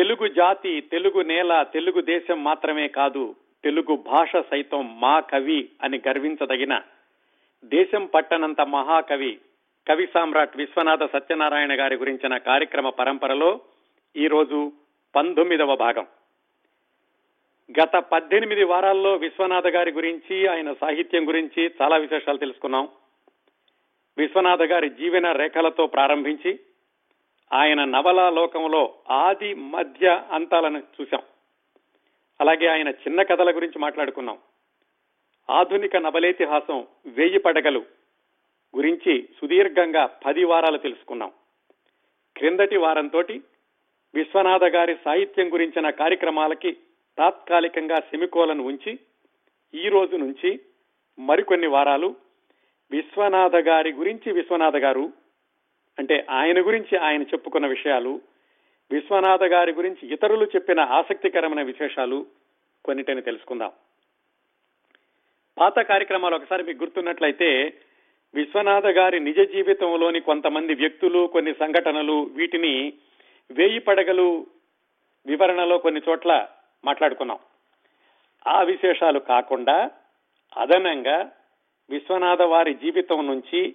తెలుగు జాతి తెలుగు నేల తెలుగు దేశం మాత్రమే కాదు తెలుగు భాష సైతం మా కవి అని గర్వించదగిన దేశం పట్టనంత మహాకవి కవి సామ్రాట్ విశ్వనాథ సత్యనారాయణ గారి గురించిన కార్యక్రమ పరంపరలో ఈరోజు పంతొమ్మిదవ భాగం. గత పద్దెనిమిది వారాల్లో విశ్వనాథ గారి గురించి ఆయన సాహిత్యం గురించి చాలా విశేషాలు తెలుసుకున్నాం. విశ్వనాథ గారి జీవన రేఖలతో ప్రారంభించి ఆయన నవలా లోకంలో ఆది మధ్య అంతాలను చూశాం. అలాగే ఆయన చిన్న కథల గురించి మాట్లాడుకున్నాం. ఆధునిక నవలేతిహాసం వేయి పడగలు గురించి సుదీర్ఘంగా పది వారాలు తెలుసుకున్నాం. క్రిందటి వారంతో విశ్వనాథ గారి సాహిత్యం గురించిన కార్యక్రమాలకి తాత్కాలికంగా సెమికోలను ఉంచి ఈ రోజు నుంచి మరికొన్ని వారాలు విశ్వనాథ గారి గురించి విశ్వనాథ గారు అంటే ఆయన గురించి ఆయన చెప్పుకున్న విషయాలు విశ్వనాథ గారి గురించి ఇతరులు చెప్పిన ఆసక్తికరమైన విశేషాలు కొన్నిటిని తెలుసుకుందాం. పాత కార్యక్రమాలు ఒకసారి మీకు గుర్తున్నట్లయితే విశ్వనాథ గారి నిజ జీవితంలోని కొంతమంది వ్యక్తులు కొన్ని సంఘటనలు వీటిని వేయి పడగలు వివరణలో కొన్ని చోట్ల మాట్లాడుకున్నాం. ఆ విశేషాలు కాకుండా అదనంగా విశ్వనాథ వారి జీవితం నుంచి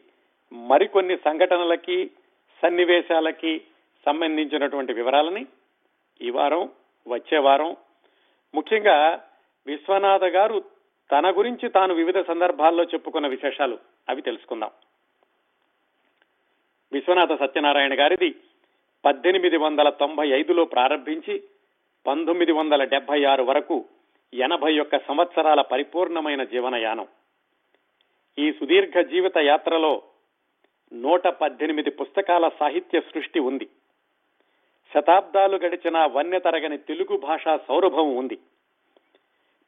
మరికొన్ని సంఘటనలకి సన్నివేశాలకి సంబంధించినటువంటి వివరాలని ఈ వారం వచ్చే వారం. ముఖ్యంగా విశ్వనాథ గారు తన గురించి తాను వివిధ సందర్భాల్లో చెప్పుకున్న విశేషాలు అవి తెలుసుకుందాం. విశ్వనాథ సత్యనారాయణ గారిది పద్దెనిమిది వందల తొంభై ఐదులో ప్రారంభించి పంతొమ్మిది వందల డెబ్బై ఆరు వరకు ఎనభై ఒక్క సంవత్సరాల పరిపూర్ణమైన జీవనయానం. ఈ సుదీర్ఘ జీవిత యాత్రలో నూట పద్దెనిమిది పుస్తకాల సాహిత్య సృష్టి ఉంది. శతాబ్దాలు గడిచిన వన్య తరగని తెలుగు భాషా సౌరభం ఉంది.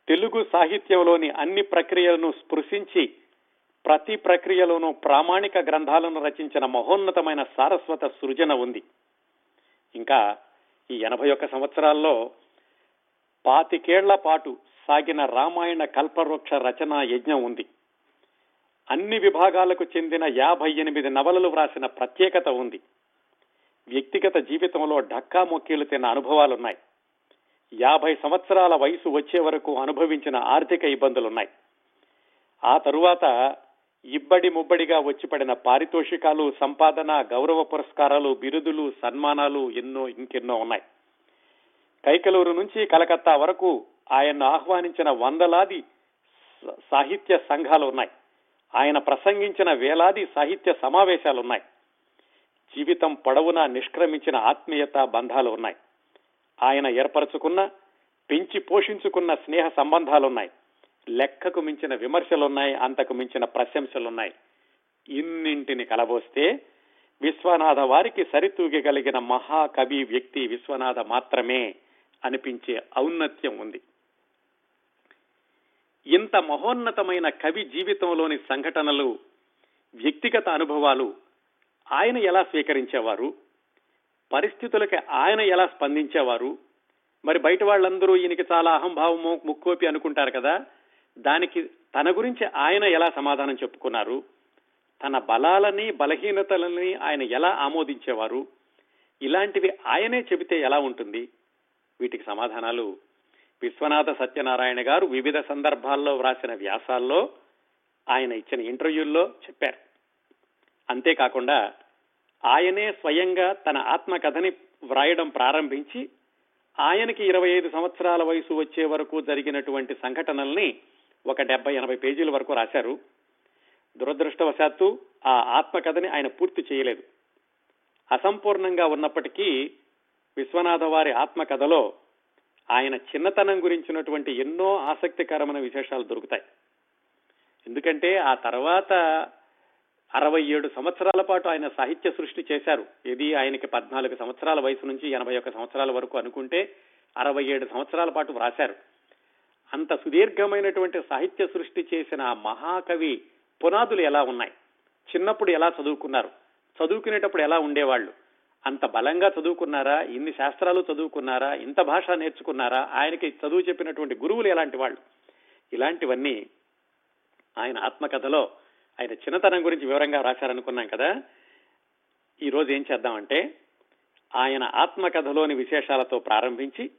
తెలుగు సాహిత్యంలోని అన్ని ప్రక్రియలను స్పృశించి ప్రతి ప్రక్రియలోనూ ప్రామాణిక గ్రంథాలను రచించిన మహోన్నతమైన సారస్వత సృజన ఉంది. ఇంకా ఈ ఎనభై ఒక్క సంవత్సరాల్లో పాతికేళ్ళ పాటు సాగిన రామాయణ కల్పవృక్ష రచన యజ్ఞం ఉంది. అన్ని విభాగాలకు చెందిన యాభై ఎనిమిది నవలలు వ్రాసిన ప్రత్యేకత ఉంది. వ్యక్తిగత జీవితంలో ఢక్కా మొక్కీలు తిన్న అనుభవాలున్నాయి. యాభై సంవత్సరాల వయసు వచ్చే వరకు అనుభవించిన ఆర్థిక ఇబ్బందులున్నాయి. ఆ తరువాత ఇబ్బడి ముబ్బడిగా వచ్చి పడిన పారితోషికాలు సంపాదన గౌరవ పురస్కారాలు బిరుదులు సన్మానాలు ఎన్నో ఇంకెన్నో ఉన్నాయి. కైకలూరు నుంచి కలకత్తా వరకు ఆయన్ను ఆహ్వానించిన వందలాది సాహిత్య సంఘాలు ఉన్నాయి. ఆయన ప్రసంగించిన వేలాది సాహిత్య సమావేశాలున్నాయి. జీవితం పొడవునా నిష్క్రమించిన ఆత్మీయత బంధాలు ఉన్నాయి. ఆయన ఏర్పరచుకున్న పెంచి పోషించుకున్న స్నేహ సంబంధాలున్నాయి. లెక్కకు మించిన విమర్శలున్నాయి అంతకు మించిన ప్రశంసలున్నాయి. ఇన్నింటిని కలబోస్తే విశ్వనాథ వారికి సరితూగగలిగిన మహాకవి వ్యక్తి విశ్వనాథ మాత్రమే అనిపించే ఔన్నత్యం ఉంది. ఇంత మహోన్నతమైన కవి జీవితంలోని సంఘటనలు వ్యక్తిగత అనుభవాలు ఆయన ఎలా స్వీకరించేవారు? పరిస్థితులకి ఆయన ఎలా స్పందించేవారు? మరి బయట వాళ్ళందరూ ఈయనకి చాలా అహంభావము ముక్కోపి అనుకుంటారు కదా? దానికి తన గురించి ఆయన ఎలా సమాధానం చెప్పుకున్నారు? తన బలాలని బలహీనతలని ఆయన ఎలా ఆమోదించేవారు? ఇలాంటివి ఆయనే చెబితే ఎలా ఉంటుంది? వీటికి సమాధానాలు విశ్వనాథ సత్యనారాయణ గారు వివిధ సందర్భాల్లో వ్రాసిన వ్యాసాల్లో ఆయన ఇచ్చిన ఇంటర్వ్యూల్లో చెప్పారు. అంతేకాకుండా ఆయనే స్వయంగా తన ఆత్మకథని వ్రాయడం ప్రారంభించి ఆయనకి ఇరవై ఐదు సంవత్సరాల వయసు వచ్చే వరకు జరిగినటువంటి సంఘటనల్ని ఒక డెబ్బై ఎనభై పేజీల వరకు రాశారు. దురదృష్టవశాత్తు ఆ ఆత్మకథని ఆయన పూర్తి చేయలేదు. అసంపూర్ణంగా ఉన్నప్పటికీ విశ్వనాథ వారి ఆత్మకథలో ఆయన చిన్నతనం గురించినటువంటి ఎన్నో ఆసక్తికరమైన విశేషాలు దొరుకుతాయి. ఎందుకంటే ఆ తర్వాత అరవై ఏడు సంవత్సరాల పాటు ఆయన సాహిత్య సృష్టి చేశారు. ఇది ఆయనకి పద్నాలుగు సంవత్సరాల వయసు నుంచి ఎనభై ఒక్క సంవత్సరాల వరకు అనుకుంటే అరవై ఏడు సంవత్సరాల పాటు వ్రాశారు. అంత సుదీర్ఘమైనటువంటి సాహిత్య సృష్టి చేసిన ఆ మహాకవి పునాదులు ఎలా ఉన్నాయి? చిన్నప్పుడు ఎలా చదువుకున్నారు? చదువుకునేటప్పుడు ఎలా ఉండేవాళ్ళు? అంత బలంగా చదువుకున్నారా? ఇన్ని శాస్త్రాలు చదువుకున్నారా? ఇంత భాష నేర్చుకున్నారా? ఆయనకి చదువు చెప్పినటువంటి గురువులు ఎలాంటి వాళ్ళు? ఇలాంటివన్నీ ఆయన ఆత్మకథలో ఆయన చిన్నతనం గురించి వివరంగా రాశారనుకున్నాం కదా. ఈ రోజు ఏం చేద్దామంటే ఆయన ఆత్మకథలోని విశేషాలతో ప్రారంభించి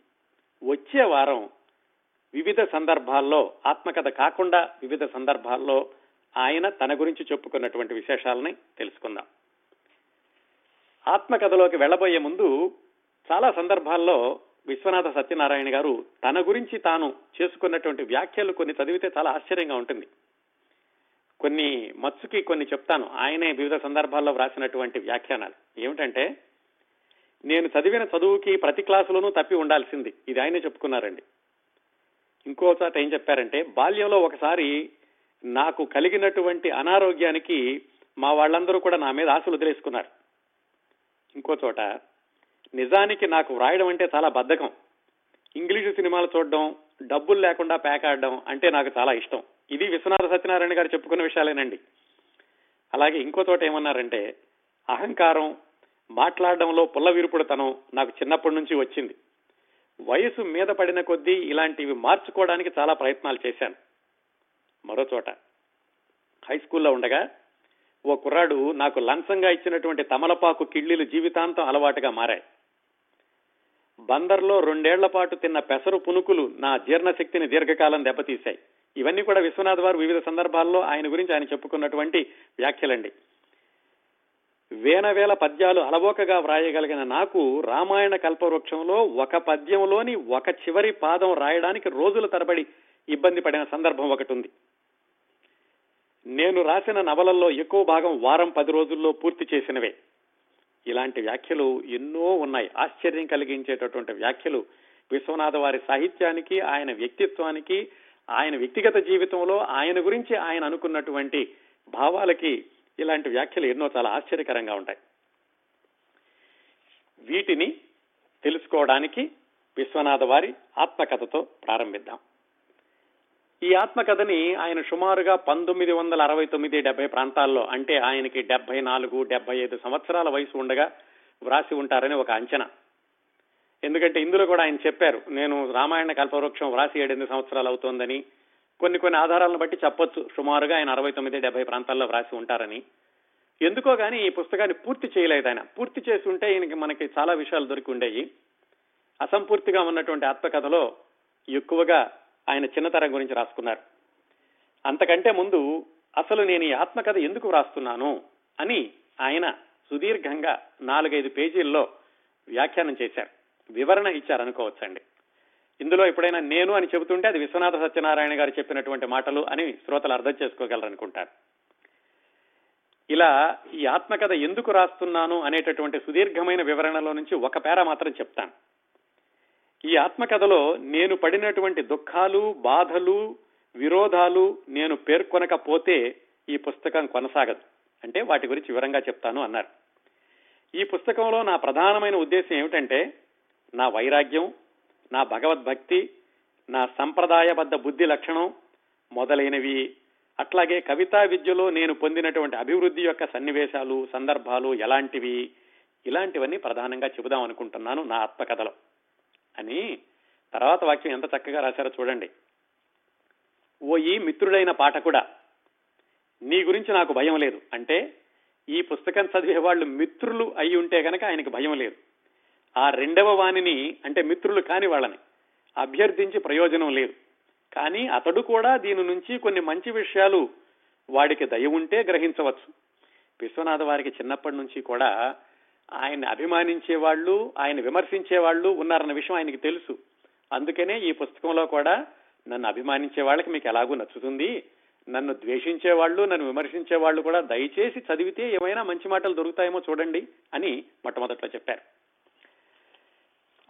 వచ్చే వారం వివిధ సందర్భాల్లో ఆత్మకథ కాకుండా వివిధ సందర్భాల్లో ఆయన తన గురించి చెప్పుకున్నటువంటి విశేషాలని తెలుసుకుందాం. ఆత్మకథలోకి వెళ్ళబోయే ముందు చాలా సందర్భాల్లో విశ్వనాథ సత్యనారాయణ గారు తన గురించి తాను చేసుకున్నటువంటి వ్యాఖ్యలు కొన్ని చదివితే చాలా ఆశ్చర్యంగా ఉంటుంది. కొన్ని మత్సుకి కొన్ని చెప్తాను. ఆయనే వివిధ సందర్భాల్లో వ్రాసినటువంటి వ్యాఖ్యానాలు. ఏమిటంటే నేను చదివిన చదువుకి ప్రతి క్లాసులోనూ తప్పి ఉండాల్సింది. ఇది ఆయనే చెప్పుకున్నారండి. ఇంకో చోట ఏం చెప్పారంటే బాల్యంలో ఒకసారి నాకు కలిగినటువంటి అనారోగ్యానికి మా వాళ్ళందరూ కూడా నా మీద ఆశలు వదిలేసుకున్నారు. ఇంకో చోట నిజానికి నాకు వ్రాయడం అంటే చాలా బద్ధకం. ఇంగ్లీషు సినిమాలు చూడడం డబ్బులు లేకుండా ప్యాక్ ఆడడం అంటే నాకు చాలా ఇష్టం. ఇది విశ్వనాథ సత్యనారాయణ గారు చెప్పుకున్న విషయాలేనండి. అలాగే ఇంకో చోట ఏమన్నారంటే అహంకారం మాట్లాడడంలో పుల్ల విరుపుడుతనం నాకు చిన్నప్పటి నుంచి వచ్చింది. వయసు మీద పడిన కొద్దీ ఇలాంటివి మార్చుకోవడానికి చాలా ప్రయత్నాలు చేశాను. మరో చోట హై స్కూల్లో ఉండగా ఓ కుర్రాడు నాకు లంచంగా ఇచ్చినటువంటి తమలపాకు కిళ్ళీలు జీవితాంతం అలవాటుగా మారాయి. బందర్లో రెండేళ్ళ పాటు తిన్న పెసరు పునుకులు నా జీర్ణశక్తిని దీర్ఘకాలం దెబ్బతీశాయి. ఇవన్నీ కూడా విశ్వనాథ్ వారు వివిధ సందర్భాల్లో ఆయన గురించి ఆయన చెప్పుకున్నటువంటి వ్యాఖ్యలండి. వేనవేల పద్యాలు అలవోకగా వ్రాయగలిగిన నాకు రామాయణ కల్పవృక్షంలో ఒక పద్యంలోని ఒక చివరి పాదం రాయడానికి రోజుల తరబడి ఇబ్బంది పడిన సందర్భం ఒకటి ఉంది నేను రాసిన నవలల్లో ఎక్కువ భాగం వారం పది రోజుల్లో పూర్తి చేసినవే. ఇలాంటి వ్యాఖ్యలు ఎన్నో ఉన్నాయి. ఆశ్చర్యం కలిగించేటటువంటి వ్యాఖ్యలు విశ్వనాథ వారి సాహిత్యానికి ఆయన వ్యక్తిత్వానికి ఆయన వ్యక్తిగత జీవితంలో ఆయన గురించి ఆయన అనుకున్నటువంటి భావాలకి ఇలాంటి వ్యాఖ్యలు ఎన్నో చాలా ఆశ్చర్యకరంగా ఉంటాయి. వీటిని తెలుసుకోవడానికి విశ్వనాథ వారి ఆత్మకథతో ప్రారంభిద్దాం. ఈ ఆత్మకథని ఆయన సుమారుగా పంతొమ్మిది వందల అరవై తొమ్మిది డెబ్బై ప్రాంతాల్లో అంటే ఆయనకి డెబ్బై నాలుగు డెబ్బై ఐదు సంవత్సరాల వయసు ఉండగా వ్రాసి ఉంటారని ఒక అంచనా. ఎందుకంటే ఇందులో కూడా ఆయన చెప్పారు నేను రామాయణ కల్పవృక్షం వ్రాసి ఏడెనిమిది సంవత్సరాలు అవుతోందని. కొన్ని కొన్ని ఆధారాలను బట్టి చెప్పొచ్చు సుమారుగా ఆయన అరవై తొమ్మిది డెబ్బై ప్రాంతాల్లో వ్రాసి ఉంటారని. ఎందుకో కానీ ఈ పుస్తకాన్ని పూర్తి చేయలేదు ఆయన. పూర్తి చేసి ఉంటే ఈయనకి మనకి చాలా విషయాలు దొరికి ఉండేవి అసంపూర్తిగా ఉన్నటువంటి ఆత్మకథలో ఎక్కువగా ఆయన చిన్నతరం గురించి రాసుకున్నారు. అంతకంటే ముందు అసలు నేను ఈ ఆత్మకథ ఎందుకు వ్రాస్తున్నాను అని ఆయన సుదీర్ఘంగా నాలుగైదు పేజీల్లో వ్యాఖ్యానం చేశారు. వివరణ ఇచ్చారనుకోవచ్చండి ఇందులో ఎప్పుడైనా నేను అని చెబుతుంటే అది విశ్వనాథ సత్యనారాయణ గారు చెప్పినటువంటి మాటలు అని శ్రోతలు అర్థం చేసుకోగలరనుకుంటారు. ఇలా ఈ ఆత్మకథ ఎందుకు రాస్తున్నాను అనేటటువంటి సుదీర్ఘమైన వివరణలో నుంచి ఒక పేర మాత్రం చెప్తాను. ఈ ఆత్మకథలో నేను పడినటువంటి దుఃఖాలు బాధలు విరోధాలు నేను పేర్కొనకపోతే ఈ పుస్తకం కొనసాగదు. అంటే వాటి గురించి వివరంగా చెప్తాను అన్నారు. ఈ పుస్తకంలో నా ప్రధానమైన ఉద్దేశం ఏమిటంటే నా వైరాగ్యం నా భగవద్భక్తి నా సంప్రదాయబద్ధ బుద్ధి లక్షణం మొదలైనవి. అట్లాగే కవితా విద్యలో నేను పొందినటువంటి అభివృద్ధి యొక్క సన్నివేశాలు సందర్భాలు ఎలాంటివి? ఇలాంటివన్నీ ప్రధానంగా చెబుదాం అనుకుంటున్నాను నా ఆత్మకథలో. అని తర్వాత వాక్యం ఎంత చక్కగా రాశారో చూడండి. ఓ ఈ మిత్రుడైన పాఠకుడా నీ గురించి నాకు భయం లేదు. అంటే ఈ పుస్తకం చదివే వాళ్ళు మిత్రులు అయి ఉంటే కనుక ఆయనకి భయం లేదు. ఆ రెండవ వాణిని అంటే మిత్రులు కాని వాళ్ళని అభ్యర్థించి ప్రయోజనం లేదు. కానీ అతడు కూడా దీని నుంచి కొన్ని మంచి విషయాలు వాడికి దయ ఉంటే గ్రహించవచ్చు. విశ్వనాథ వారికి చిన్నప్పటి నుంచి కూడా ఆయన్ని అభిమానించే వాళ్ళు ఆయన విమర్శించే వాళ్ళు ఉన్నారన్న విషయం ఆయనకి తెలుసు. అందుకనే ఈ పుస్తకంలో కూడా నన్ను అభిమానించే వాళ్ళకి మీకు ఎలాగూ నచ్చుతుంది నన్ను ద్వేషించే వాళ్ళు నన్ను విమర్శించే వాళ్ళు కూడా దయచేసి చదివితే ఏమైనా మంచి మాటలు దొరుకుతాయేమో చూడండి అని మొట్టమొదట్లో చెప్పారు.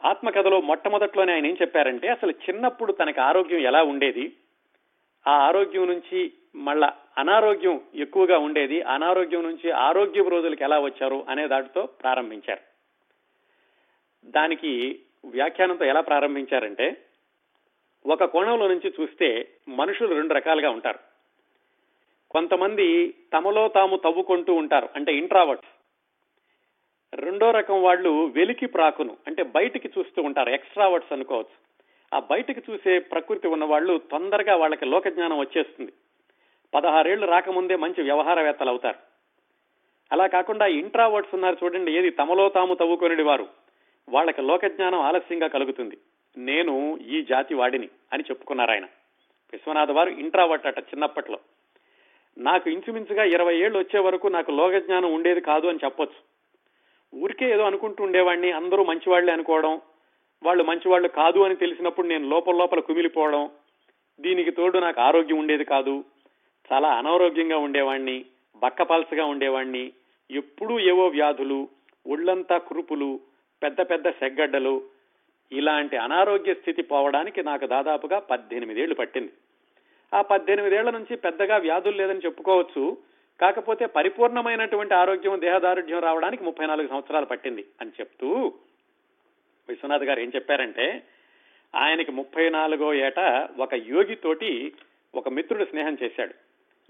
ఆత్మకథలో మొట్టమొదట్లోనే ఆయన ఏం చెప్పారంటే అసలు చిన్నప్పుడు తనకు ఆరోగ్యం ఎలా ఉండేది ఆ ఆరోగ్యం నుంచి మళ్ళా అనారోగ్యం ఎక్కువగా ఉండేది అనారోగ్యం నుంచి ఆరోగ్య రోజులకు ఎలా వచ్చారు అనే దాటితో ప్రారంభించారు. దానికి వ్యాఖ్యానంతో ఎలా ప్రారంభించారంటే ఒక కోణంలో నుంచి చూస్తే మనుషులు రెండు రకాలుగా ఉంటారు. కొంతమంది తమలో తాము తవ్వుకుంటూ ఉంటారు అంటే ఇంట్రావర్ట్స్ రెండో రకం వాళ్ళు వెలికి ప్రాకును అంటే బయటికి చూస్తూ ఉంటారు ఎక్స్ట్రావర్ట్స్ అనుకోవచ్చు. ఆ బయటకు చూసే ప్రకృతి ఉన్నవాళ్ళు తొందరగా వాళ్ళకి లోక జ్ఞానం వచ్చేస్తుంది. పదహారేళ్ళు రాకముందే మంచి వ్యవహారవేత్తలు అవుతారు. అలా కాకుండా ఇంట్రావర్డ్స్ ఉన్నారు చూడండి ఏది తమలో తాము తవ్వుకొనిడి వారు. వాళ్ళకి లోకజ్ఞానం ఆలస్యంగా కలుగుతుంది. నేను ఈ జాతి వాడిని అని చెప్పుకున్నారు ఆయన. విశ్వనాథ్ వారు ఇంట్రావర్ట్ అట చిన్నప్పట్లో. నాకు ఇంచుమించుగా ఇరవై ఏళ్ళు వచ్చే వరకు నాకు లోకజ్ఞానం ఉండేది కాదు అని చెప్పొచ్చు. ఊరికే ఏదో అనుకుంటూ ఉండేవాడిని అందరూ మంచివాళ్ళే అనుకోవడం వాళ్ళు మంచివాళ్ళు కాదు అని తెలిసినప్పుడు నేను లోపల లోపల కుమిలిపోవడం దీనికి తోడు నాకు ఆరోగ్యం ఉండేది కాదు. చాలా అనారోగ్యంగా ఉండేవాణ్ణి బక్కపల్సగా ఉండేవాణ్ణి. ఎప్పుడూ ఏవో వ్యాధులు ఒళ్ళంతా కురుపులు పెద్ద పెద్ద సెగ్గడ్డలు. ఇలాంటి అనారోగ్య స్థితి పోవడానికి నాకు దాదాపుగా పద్దెనిమిదేళ్ళు పట్టింది. ఆ పద్దెనిమిదేళ్ళ నుంచి పెద్దగా వ్యాధులు లేదని చెప్పుకోవచ్చు. కాకపోతే పరిపూర్ణమైనటువంటి ఆరోగ్యం దేహదారుఢ్యం రావడానికి ముప్పై నాలుగు సంవత్సరాలు పట్టింది అని చెప్తూ విశ్వనాథ్ గారు ఏం చెప్పారంటే ఆయనకి ముప్పై నాలుగో ఏట ఒక యోగి తోటి ఒక మిత్రుడు స్నేహం చేశాడు.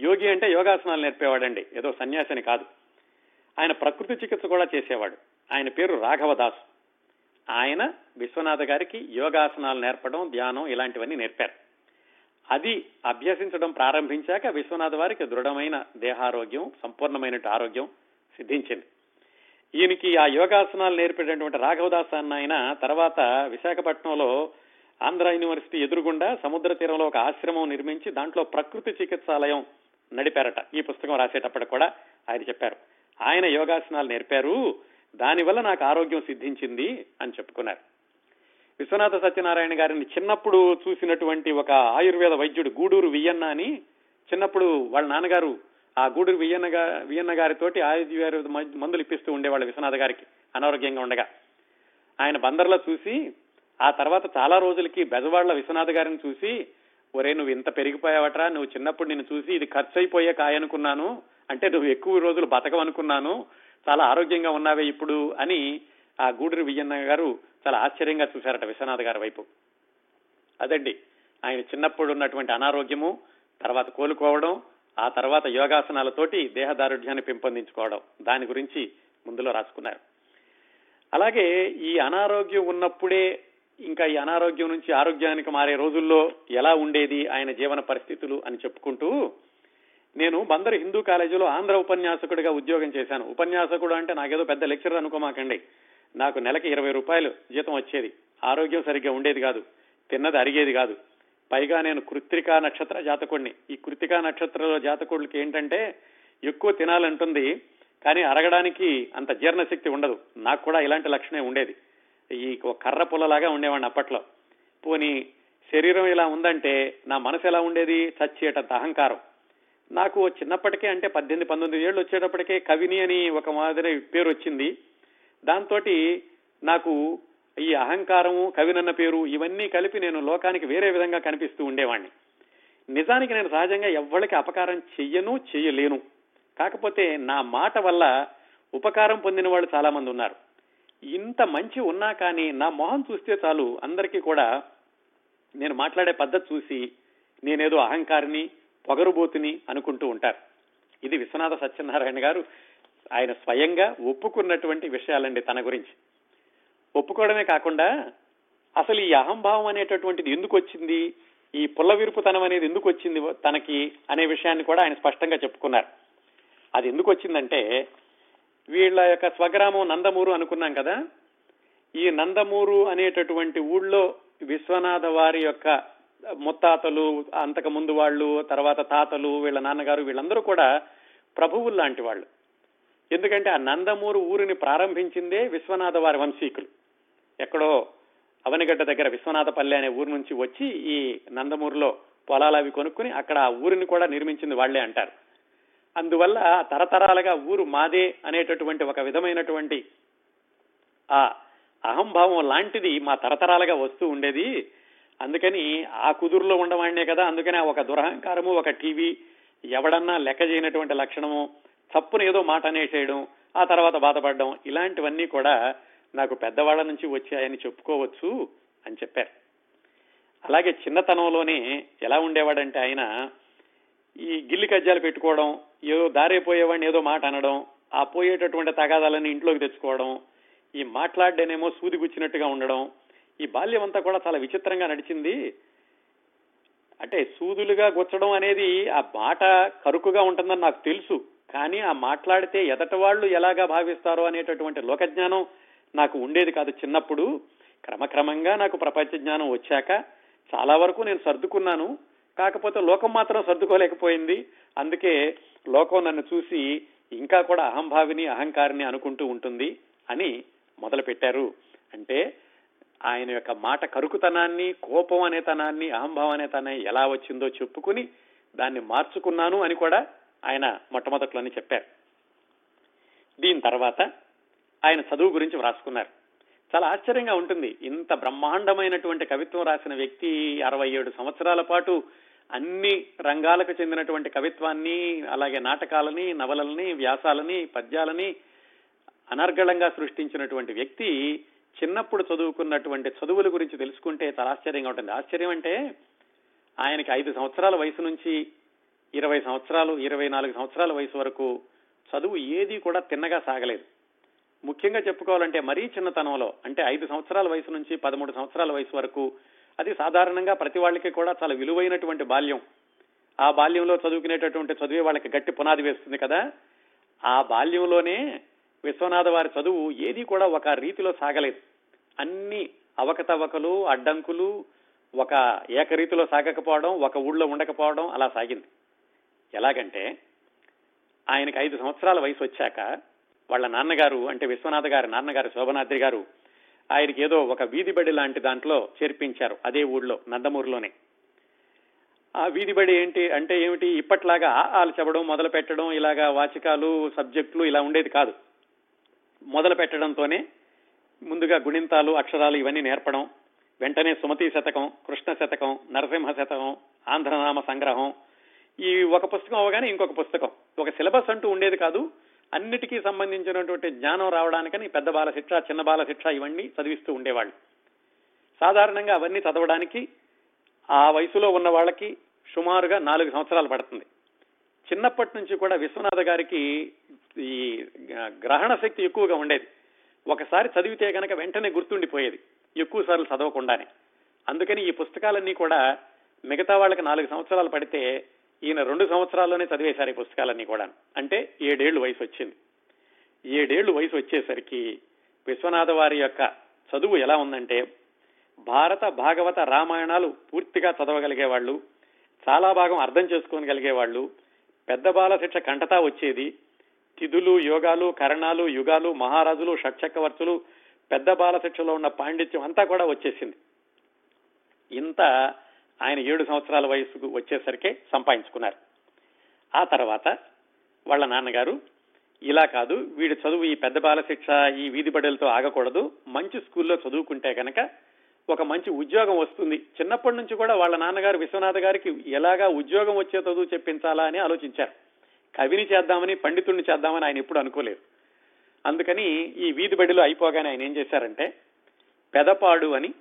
యోగి అంటే యోగాసనాలు నేర్పేవాడండి ఏదో సన్యాసిని కాదు. ఆయన ప్రకృతి చికిత్స కూడా చేసేవాడు. ఆయన పేరు రాఘవదాస్. ఆయన విశ్వనాథ గారికి యోగాసనాలు నేర్పడం ధ్యానం ఇలాంటివన్నీ నేర్పారు. అది అభ్యసించడం ప్రారంభించాక విశ్వనాథ్ వారికి దృఢమైన దేహారోగ్యం సంపూర్ణమైన ఆరోగ్యం సిద్ధించింది. ఈయనకి ఆ యోగాసనాలు నేర్పేటటువంటి రాఘవదాస్ అన్న ఆయన తర్వాత విశాఖపట్నంలో ఆంధ్ర యూనివర్సిటీ ఎదురుగుండా సముద్ర తీరంలో ఒక ఆశ్రమం నిర్మించి దాంట్లో ప్రకృతి చికిత్సాలయం నడిపారట. ఈ పుస్తకం రాసేటప్పటికి కూడా ఆయన చెప్పారు. ఆయన యోగాసనాలు నేర్పారు. దానివల్ల నాకు ఆరోగ్యం సిద్ధించింది అని చెప్పుకున్నారు. విశ్వనాథ సత్యనారాయణ గారిని చిన్నప్పుడు చూసినటువంటి ఒక ఆయుర్వేద వైద్యుడు గూడూరు వియన్న అని చిన్నప్పుడు వాళ్ళ నాన్నగారు ఆ గూడూరు వియ్యన్న గా- వియ్యన్న గారితోటి ఆయుర్వేద మందులు ఇప్పిస్తూ ఉండేవాళ్ళు విశ్వనాథ గారికి అనారోగ్యంగా ఉండగా. ఆయన బందర్లో చూసి ఆ తర్వాత చాలా రోజులకి బెజవాళ్ళ విశ్వనాథ గారిని చూసి ఒరే నువ్వు ఇంత పెరిగిపోయావట్రా నువ్వు చిన్నప్పుడు నిన్ను చూసి ఇది ఖర్చు అయిపోయే కాయ అనుకున్నాను అంటే నువ్వు ఎక్కువ రోజులు బతకమనుకున్నాను చాలా ఆరోగ్యంగా ఉన్నావే ఇప్పుడు అని ఆ గూడూరు విజయన్న గారు చాలా ఆశ్చర్యంగా చూశారట విశ్వనాథ్ గారి వైపు. అదండి. ఆయన చిన్నప్పుడు ఉన్నటువంటి అనారోగ్యము తర్వాత కోలుకోవడం ఆ తర్వాత యోగాసనాలతోటి దేహదారుఢ్యాన్ని పెంపొందించుకోవడం. దాని గురించి ముందులో రాసుకున్నారు. అలాగే ఈ అనారోగ్యం ఉన్నప్పుడే ఇంకా ఈ అనారోగ్యం నుంచి ఆరోగ్యానికి మారే రోజుల్లో ఎలా ఉండేది ఆయన జీవన పరిస్థితులు అని చెప్పుకుంటూ నేను బందరు హిందూ కాలేజీలో ఆంధ్ర ఉపన్యాసకుడిగా ఉద్యోగం చేశాను. ఉపన్యాసకుడు అంటే నాకేదో పెద్ద లెక్చరర్ అనుకోమాకండి. నాకు నెలకి ఇరవై రూపాయలు జీతం వచ్చేది. ఆరోగ్యం సరిగ్గా ఉండేది కాదు. తిన్నది అరిగేది కాదు. పైగా నేను కృత్తికా నక్షత్ర జాతకుడిని ఈ కృత్తికా నక్షత్రంలో జాతకుడికి ఏంటంటే ఎక్కువ తినాలంటుంది కానీ అరగడానికి అంత జీర్ణశక్తి ఉండదు. నాకు కూడా ఇలాంటి లక్షణమే ఉండేది. ఈ కర్ర పుల్లలాగా ఉండేవాడిని అప్పట్లో. పోనీ శరీరం ఇలా ఉందంటే నా మనసు ఎలా ఉండేది? చచ్చేటంత అహంకారం. నాకు చిన్నప్పటికే అంటే పద్దెనిమిది పంతొమ్మిది ఏళ్ళు వచ్చేటప్పటికే కవిని అని ఒక మాదిరి పేరు వచ్చింది దాంతో నాకు ఈ అహంకారము కవినన్న పేరు ఇవన్నీ కలిపి నేను లోకానికి వేరే విధంగా కనిపిస్తూ ఉండేవాడిని నిజానికి నేను సహజంగా ఎవ్వరికి అపకారం చెయ్యను చెయ్యలేను. కాకపోతే నా మాట వల్ల ఉపకారం పొందిన వాళ్ళు చాలా మంది ఉన్నారు. ఇంత మంచి ఉన్నా కానీ నా మొహం చూస్తే చాలు అందరికీ కూడా నేను మాట్లాడే పద్ధతి చూసి నేనేదో అహంకారిని పొగరుబోతుని అనుకుంటూ ఉంటారు. ఇది విశ్వనాథ సత్యనారాయణ గారు ఆయన స్వయంగా ఒప్పుకున్నటువంటి విషయాలండి తన గురించి. ఒప్పుకోవడమే కాకుండా అసలు ఈ అహంభావం అనేటటువంటిది ఎందుకు వచ్చింది? ఈ పుల్లవిరుపుతనం అనేది ఎందుకు వచ్చింది తనకి అనే విషయాన్ని కూడా ఆయన స్పష్టంగా చెప్పుకున్నారు. అది ఎందుకు వచ్చిందంటే వీళ్ళ యొక్క స్వగ్రామం నందమూరు అనుకున్నాం కదా? ఈ నందమూరు అనేటటువంటి ఊళ్ళో విశ్వనాథ వారి యొక్క ముత్తాతలు అంతకు ముందు వాళ్ళు తర్వాత తాతలు వీళ్ళ నాన్నగారు వీళ్ళందరూ కూడా ప్రభువులు లాంటి వాళ్ళు. ఎందుకంటే ఆ నందమూరు ఊరిని ప్రారంభించిందే విశ్వనాథ వారి వంశీకులు. ఎక్కడో అవనిగడ్డ దగ్గర విశ్వనాథపల్లి అనే ఊరు నుంచి వచ్చి ఈ నందమూరులో పొలాలు అవి కొనుక్కుని అక్కడ ఆ ఊరిని కూడా నిర్మించింది వాళ్ళే అంటారు. అందువల్ల తరతరాలుగా ఊరు మాదే అనేటటువంటి ఒక విధమైనటువంటి ఆ అహంభావం లాంటిది మా తరతరాలుగా వస్తూ ఉండేది. అందుకని ఆ కుదురులో ఉండవాడినే కదా. అందుకని ఒక దురహంకారము ఒక టీవీ ఎవడన్నా లెక్క చేయనటువంటి లక్షణము తప్పును ఏదో మాట అనేసేయడం ఆ తర్వాత బాధపడడం ఇలాంటివన్నీ కూడా నాకు పెద్దవాళ్ళ నుంచి వచ్చాయని చెప్పుకోవచ్చు అని చెప్పారు. అలాగే చిన్నతనంలోనే ఎలా ఉండేవాడంటే ఆయన ఈ గిల్లి కజ్జాలు పెట్టుకోవడం ఏదో దారైపోయేవాడిని ఏదో మాట అనడం ఆ పోయేటటువంటి తగాదాలని ఇంట్లోకి తెచ్చుకోవడం ఈ మాట్లాడేనేమో సూది గుచ్చినట్టుగా ఉండడం ఈ బాల్యం అంతా కూడా చాలా విచిత్రంగా నడిచింది. అంటే సూదులుగా గుచ్చడం అనేది ఆ మాట కరుకుగా ఉంటుందని నాకు తెలుసు. కానీ ఆ మాట్లాడితే ఎదట వాళ్ళు ఎలాగా భావిస్తారో అనేటటువంటి లోకజ్ఞానం నాకు ఉండేది కాదు చిన్నప్పుడు. క్రమక్రమంగా నాకు ప్రపంచ జ్ఞానం వచ్చాక చాలా వరకు నేను సర్దుకున్నాను. కాకపోతే లోకం మాత్రం సర్దుకోలేకపోయింది. అందుకే లోకం నన్ను చూసి ఇంకా కూడా అహంభావిని అహంకారిని అనుకుంటూ ఉంటుంది అని మొదలు పెట్టారు అంటే ఆయన యొక్క మాట కరుకుతనాన్ని కోపం అనే తనాన్ని అహంభావం అనే తనాన్ని ఎలా వచ్చిందో చెప్పుకుని దాన్ని మార్చుకున్నాను అని కూడా ఆయన మొట్టమొదట్లోనే చెప్పారు. దీని తర్వాత ఆయన చదువు గురించి వ్రాసుకున్నారు. చాలా ఆశ్చర్యంగా ఉంటుంది. ఇంత బ్రహ్మాండమైనటువంటి కవిత్వం రాసిన వ్యక్తి అరవై ఏడు సంవత్సరాల పాటు అన్ని రంగాలకు చెందినటువంటి కవిత్వాన్ని అలాగే నాటకాలని నవలల్ని వ్యాసాలని పద్యాలని అనర్గళంగా సృష్టించినటువంటి వ్యక్తి చిన్నప్పుడు చదువుకున్నటువంటి చదువుల గురించి తెలుసుకుంటే చాలా ఆశ్చర్యంగా ఉంటుంది. ఆశ్చర్యం అంటే ఆయనకి ఐదు సంవత్సరాల వయసు నుంచి ఇరవై సంవత్సరాలు ఇరవై నాలుగు సంవత్సరాల వయసు వరకు చదువు ఏది కూడా తిన్నగా సాగలేదు. ముఖ్యంగా చెప్పుకోవాలంటే మరీ చిన్నతనంలో అంటే ఐదు సంవత్సరాల వయసు నుంచి పదమూడు సంవత్సరాల వయసు వరకు అది సాధారణంగా ప్రతి వాళ్ళకి కూడా చాలా విలువైనటువంటి బాల్యం. ఆ బాల్యంలో చదువుకునేటటువంటి చదివే వాళ్ళకి గట్టి పునాది వేస్తుంది కదా. ఆ బాల్యంలోనే విశ్వనాథ వారి చదువు ఏది కూడా ఒక రీతిలో సాగలేదు. అన్ని అవకతవకలు అడ్డంకులు ఒక ఏకరీతిలో సాగకపోవడం ఒక ఊళ్ళో ఉండకపోవడం అలా సాగింది. ఎలాగంటే ఆయనకి ఐదు సంవత్సరాల వయసు వచ్చాక వాళ్ళ నాన్నగారు అంటే విశ్వనాథ గారి నాన్నగారు శోభనాద్రి గారు ఆయనకి ఏదో ఒక వీధి బడి లాంటి దాంట్లో చేర్పించారు అదే ఊళ్ళో నందమూరులోనే. ఆ వీధి బడి ఏంటి అంటే ఏమిటి ఇప్పట్లాగా ఆలు చెప్పడం మొదలు పెట్టడం ఇలాగా వాచికాలు సబ్జెక్టులు ఇలా ఉండేది కాదు. మొదలు పెట్టడంతోనే ముందుగా గుణింతాలు అక్షరాలు ఇవన్నీ నేర్పడం వెంటనే సుమతి శతకం కృష్ణ శతకం నరసింహ శతకం ఆంధ్రనామ సంగ్రహం ఈ ఒక పుస్తకం అవగానే ఇంకొక పుస్తకం. ఒక సిలబస్ అంటూ ఉండేది కాదు అన్నిటికీ సంబంధించినటువంటి జ్ఞానం రావడానికని పెద్ద బాల శిక్ష చిన్న బాల శిక్ష ఇవన్నీ చదివిస్తూ ఉండేవాళ్ళు. సాధారణంగా అవన్నీ చదవడానికి ఆ వయసులో ఉన్న వాళ్ళకి సుమారుగా నాలుగు సంవత్సరాలు పడుతుంది. చిన్నప్పటి నుంచి కూడా విశ్వనాథ గారికి ఈ గ్రహణ శక్తి ఎక్కువగా ఉండేది. ఒకసారి చదివితే కనుక వెంటనే గుర్తుండిపోయేది ఎక్కువ సార్లు చదవకుండానే. అందుకని ఈ పుస్తకాలన్నీ కూడా మిగతా వాళ్ళకి నాలుగు సంవత్సరాలు పడితే ఈయన రెండు సంవత్సరాల్లోనే చదివేశారు ఈ పుస్తకాలన్నీ కూడా అంటే ఏడేళ్ళు వయసు వచ్చింది. ఏడేళ్ళు వయసు వచ్చేసరికి విశ్వనాథ వారి యొక్క చదువు ఎలా ఉందంటే భారత భాగవత రామాయణాలు పూర్తిగా చదవగలిగే వాళ్ళు చాలా భాగం అర్థం చేసుకోగలిగేవాళ్ళు పెద్ద బాల శిక్ష కంటతా వచ్చేది తిథులు యోగాలు కరణాలు యుగాలు మహారాజులు షట్చక్రవర్తులు పెద్ద బాల శిక్షలో ఉన్న పాండిత్యం అంతా కూడా వచ్చేసింది. ఇంత ఆయన ఏడు సంవత్సరాల వయసుకు వచ్చేసరికి సంపాదించుకున్నారు. ఆ తర్వాత వాళ్ళ నాన్నగారు ఇలా కాదు వీడి చదువు ఈ పెద్ద బాలశిక్ష ఈ వీధి బడులతో ఆగకూడదు మంచి స్కూల్లో చదువుకుంటే కనుక ఒక మంచి ఉద్యోగం వస్తుంది. చిన్నప్పటి నుంచి కూడా వాళ్ళ నాన్నగారు విశ్వనాథ గారికి ఎలాగా ఉద్యోగం వచ్చే చదువు చెప్పించాలా అని ఆలోచించారు. కవిని చేద్దామని పండితుడిని చేద్దామని ఆయన ఎప్పుడు అనుకోలేదు. అందుకని ఈ వీధి బడిలో అయిపోగానే ఆయన ఏం చేశారంటే పెదపాడు అని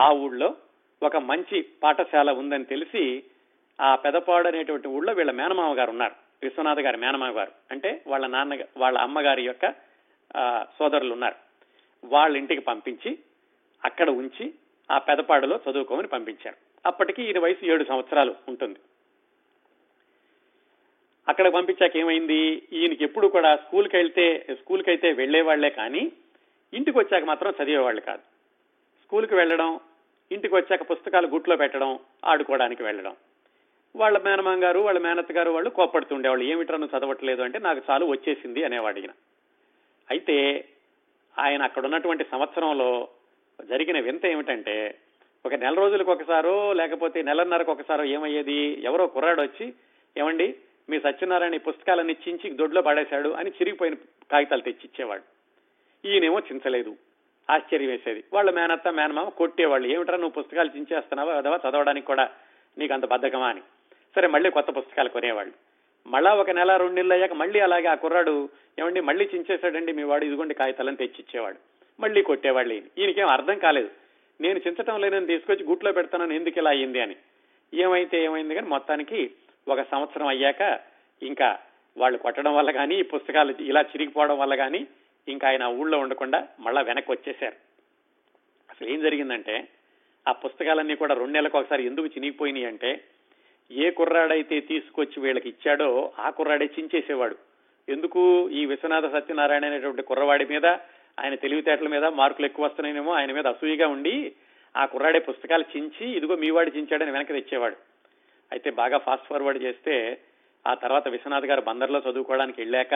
ఆ ఊళ్ళో ఒక మంచి పాఠశాల ఉందని తెలిసి ఆ పెదపాడు అనేటువంటి ఊళ్ళో వీళ్ళ మేనమామ గారు ఉన్నారు విశ్వనాథ గారి మేనమామ గారు. అంటే వాళ్ళ నాన్న వాళ్ళ అమ్మగారి యొక్క సోదరులు ఉన్నారు. వాళ్ళ ఇంటికి పంపించి అక్కడ ఉంచి ఆ పెదపాడులో చదువుకోమని పంపించారు. అప్పటికి ఈయన వయసు ఏడు సంవత్సరాలు ఉంటుంది. అక్కడ పంపించాక ఏమైంది? ఈయనకి ఎప్పుడు కూడా స్కూల్కి వెళ్తే స్కూల్కి అయితే వెళ్ళేవాళ్ళే కానీ ఇంటికి వచ్చాక మాత్రం చదివేవాళ్ళు కాదు. స్కూల్కి వెళ్ళడం ఇంటికి వచ్చాక పుస్తకాలు గుట్లో పెట్టడం ఆడుకోవడానికి వెళ్ళడం. వాళ్ళ మేనమామ గారు వాళ్ళ మేనత్త గారు వాళ్ళు కోపడుతుండేవాళ్ళు ఏమిట్రా నువ్వు చదవట్లేదు? అంటే నాకు చాలు వచ్చేసింది అనేవాడు ఈయన అయితే ఆయన అక్కడ ఉన్నటువంటి సంవత్సరంలో జరిగిన వింత ఏమిటంటే ఒక నెల రోజులకు ఒకసారో లేకపోతే నెలన్నరకు ఒకసారో ఏమయ్యేది? ఎవరో కుర్రాడు వచ్చి ఏమండి మీ సత్యనారాయణ పుస్తకాలన్నీ చించి దొడ్లో పడేశాడు అని చిరిగిపోయిన కాగితాలు తెచ్చిచ్చేవాడు. ఈయనేమో చించలేదు. ఆశ్చర్యం వేసేది వాళ్ళ మేనత్త మేనమామ కొట్టేవాళ్ళు. ఏమిట్రా నువ్వు పుస్తకాలు చించేస్తున్నావా అదవా చదవడానికి కూడా నీకు అంత బద్ధకమా అని. సరే మళ్ళీ కొత్త పుస్తకాలు కొనేవాళ్ళు. మళ్ళా ఒక నెల రెండు నెలలు అయ్యాక మళ్ళీ అలాగే ఆ కుర్రాడు ఏమండి మళ్ళీ చించేశాడండి మీ వాడు ఇదిగోండి కాగితాలను తెచ్చిచ్చేవాడు. మళ్ళీ కొట్టేవాళ్ళు ఈయనకేం అర్థం కాలేదు. నేను చించటం లేనని తీసుకొచ్చి గుట్లో పెడతానని ఎందుకు ఇలా అయ్యింది అని. ఏమైతే ఏమైంది కానీ మొత్తానికి ఒక సంవత్సరం అయ్యాక ఇంకా వాళ్ళు కొట్టడం వల్ల కానీ ఈ పుస్తకాలు ఇలా చిరిగిపోవడం వల్ల కానీ ఇంకా ఆయన ఊళ్ళో ఉండకుండా మళ్ళా వెనక్కి వచ్చేశారు. అసలు ఏం జరిగిందంటే ఆ పుస్తకాలన్నీ కూడా రెండు నెలలకు ఒకసారి ఎందుకు చినిగిపోయినాయి అంటే ఏ కుర్రాడైతే తీసుకొచ్చి వీళ్ళకి ఇచ్చాడో ఆ కుర్రాడే చించేసేవాడు. ఎందుకు ఈ విశ్వనాథ సత్యనారాయణ అనేటువంటి కుర్రవాడి మీద ఆయన తెలివితేటల మీద మార్కులు ఎక్కువ వస్తున్నాయేమో ఆయన మీద అసూయగా ఉండి ఆ కుర్రాడే పుస్తకాలు చించి ఇదిగో మీవాడు చించాడని వెనక తెచ్చేవాడు. అయితే బాగా ఫాస్ట్ ఫార్వర్డ్ చేస్తే ఆ తర్వాత విశ్వనాథ్ గారు బందర్లో చదువుకోవడానికి వెళ్ళాక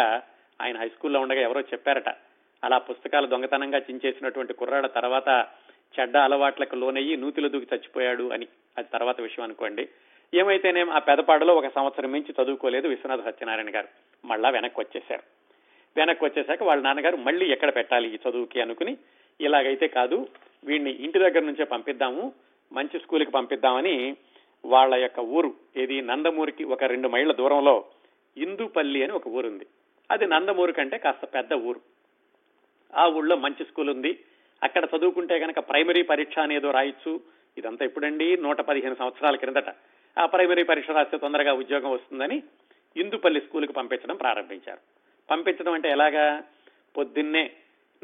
ఆయన హై స్కూల్లో ఉండగా ఎవరో చెప్పారట. అలా పుస్తకాలు దొంగతనంగా చించేసినటువంటి కుర్రాడ తర్వాత చెడ్డ అలవాట్లకు లోనయ్యి నూతిలో దూకి చచ్చిపోయాడు అని. అది తర్వాత విషయం అనుకోండి. ఏమైతేనేం ఆ పెదపాడలో ఒక సంవత్సరం మించి చదువుకోలేదు విశ్వనాథ సత్యనారాయణ గారు. మళ్ళా వెనక్కి వచ్చేశారు. వెనక్కి వచ్చేసాక వాళ్ళ నాన్నగారు మళ్ళీ ఎక్కడ పెట్టాలి ఈ చదువుకి అనుకుని ఇలాగైతే కాదు వీడిని ఇంటి దగ్గర నుంచే పంపిద్దాము మంచి స్కూల్కి పంపిద్దామని వాళ్ళ యొక్క ఊరు ఏది నందమూరికి ఒక రెండు మైళ్ళ దూరంలో ఇందుపల్లి అని ఒక ఊరుంది. అది నందమూరి కంటే కాస్త పెద్ద ఊరు. ఆ ఊళ్ళో మంచి స్కూల్ ఉంది అక్కడ చదువుకుంటే కనుక ప్రైమరీ పరీక్ష అనేదో రాయొచ్చు. ఇదంతా ఇప్పుడండి నూట పదిహేను సంవత్సరాల క్రిందట. ఆ ప్రైమరీ పరీక్ష రాస్తే తొందరగా ఉద్యోగం వస్తుందని ఇందుపల్లి స్కూల్కి పంపించడం ప్రారంభించారు. పంపించడం అంటే ఎలాగా? పొద్దున్నే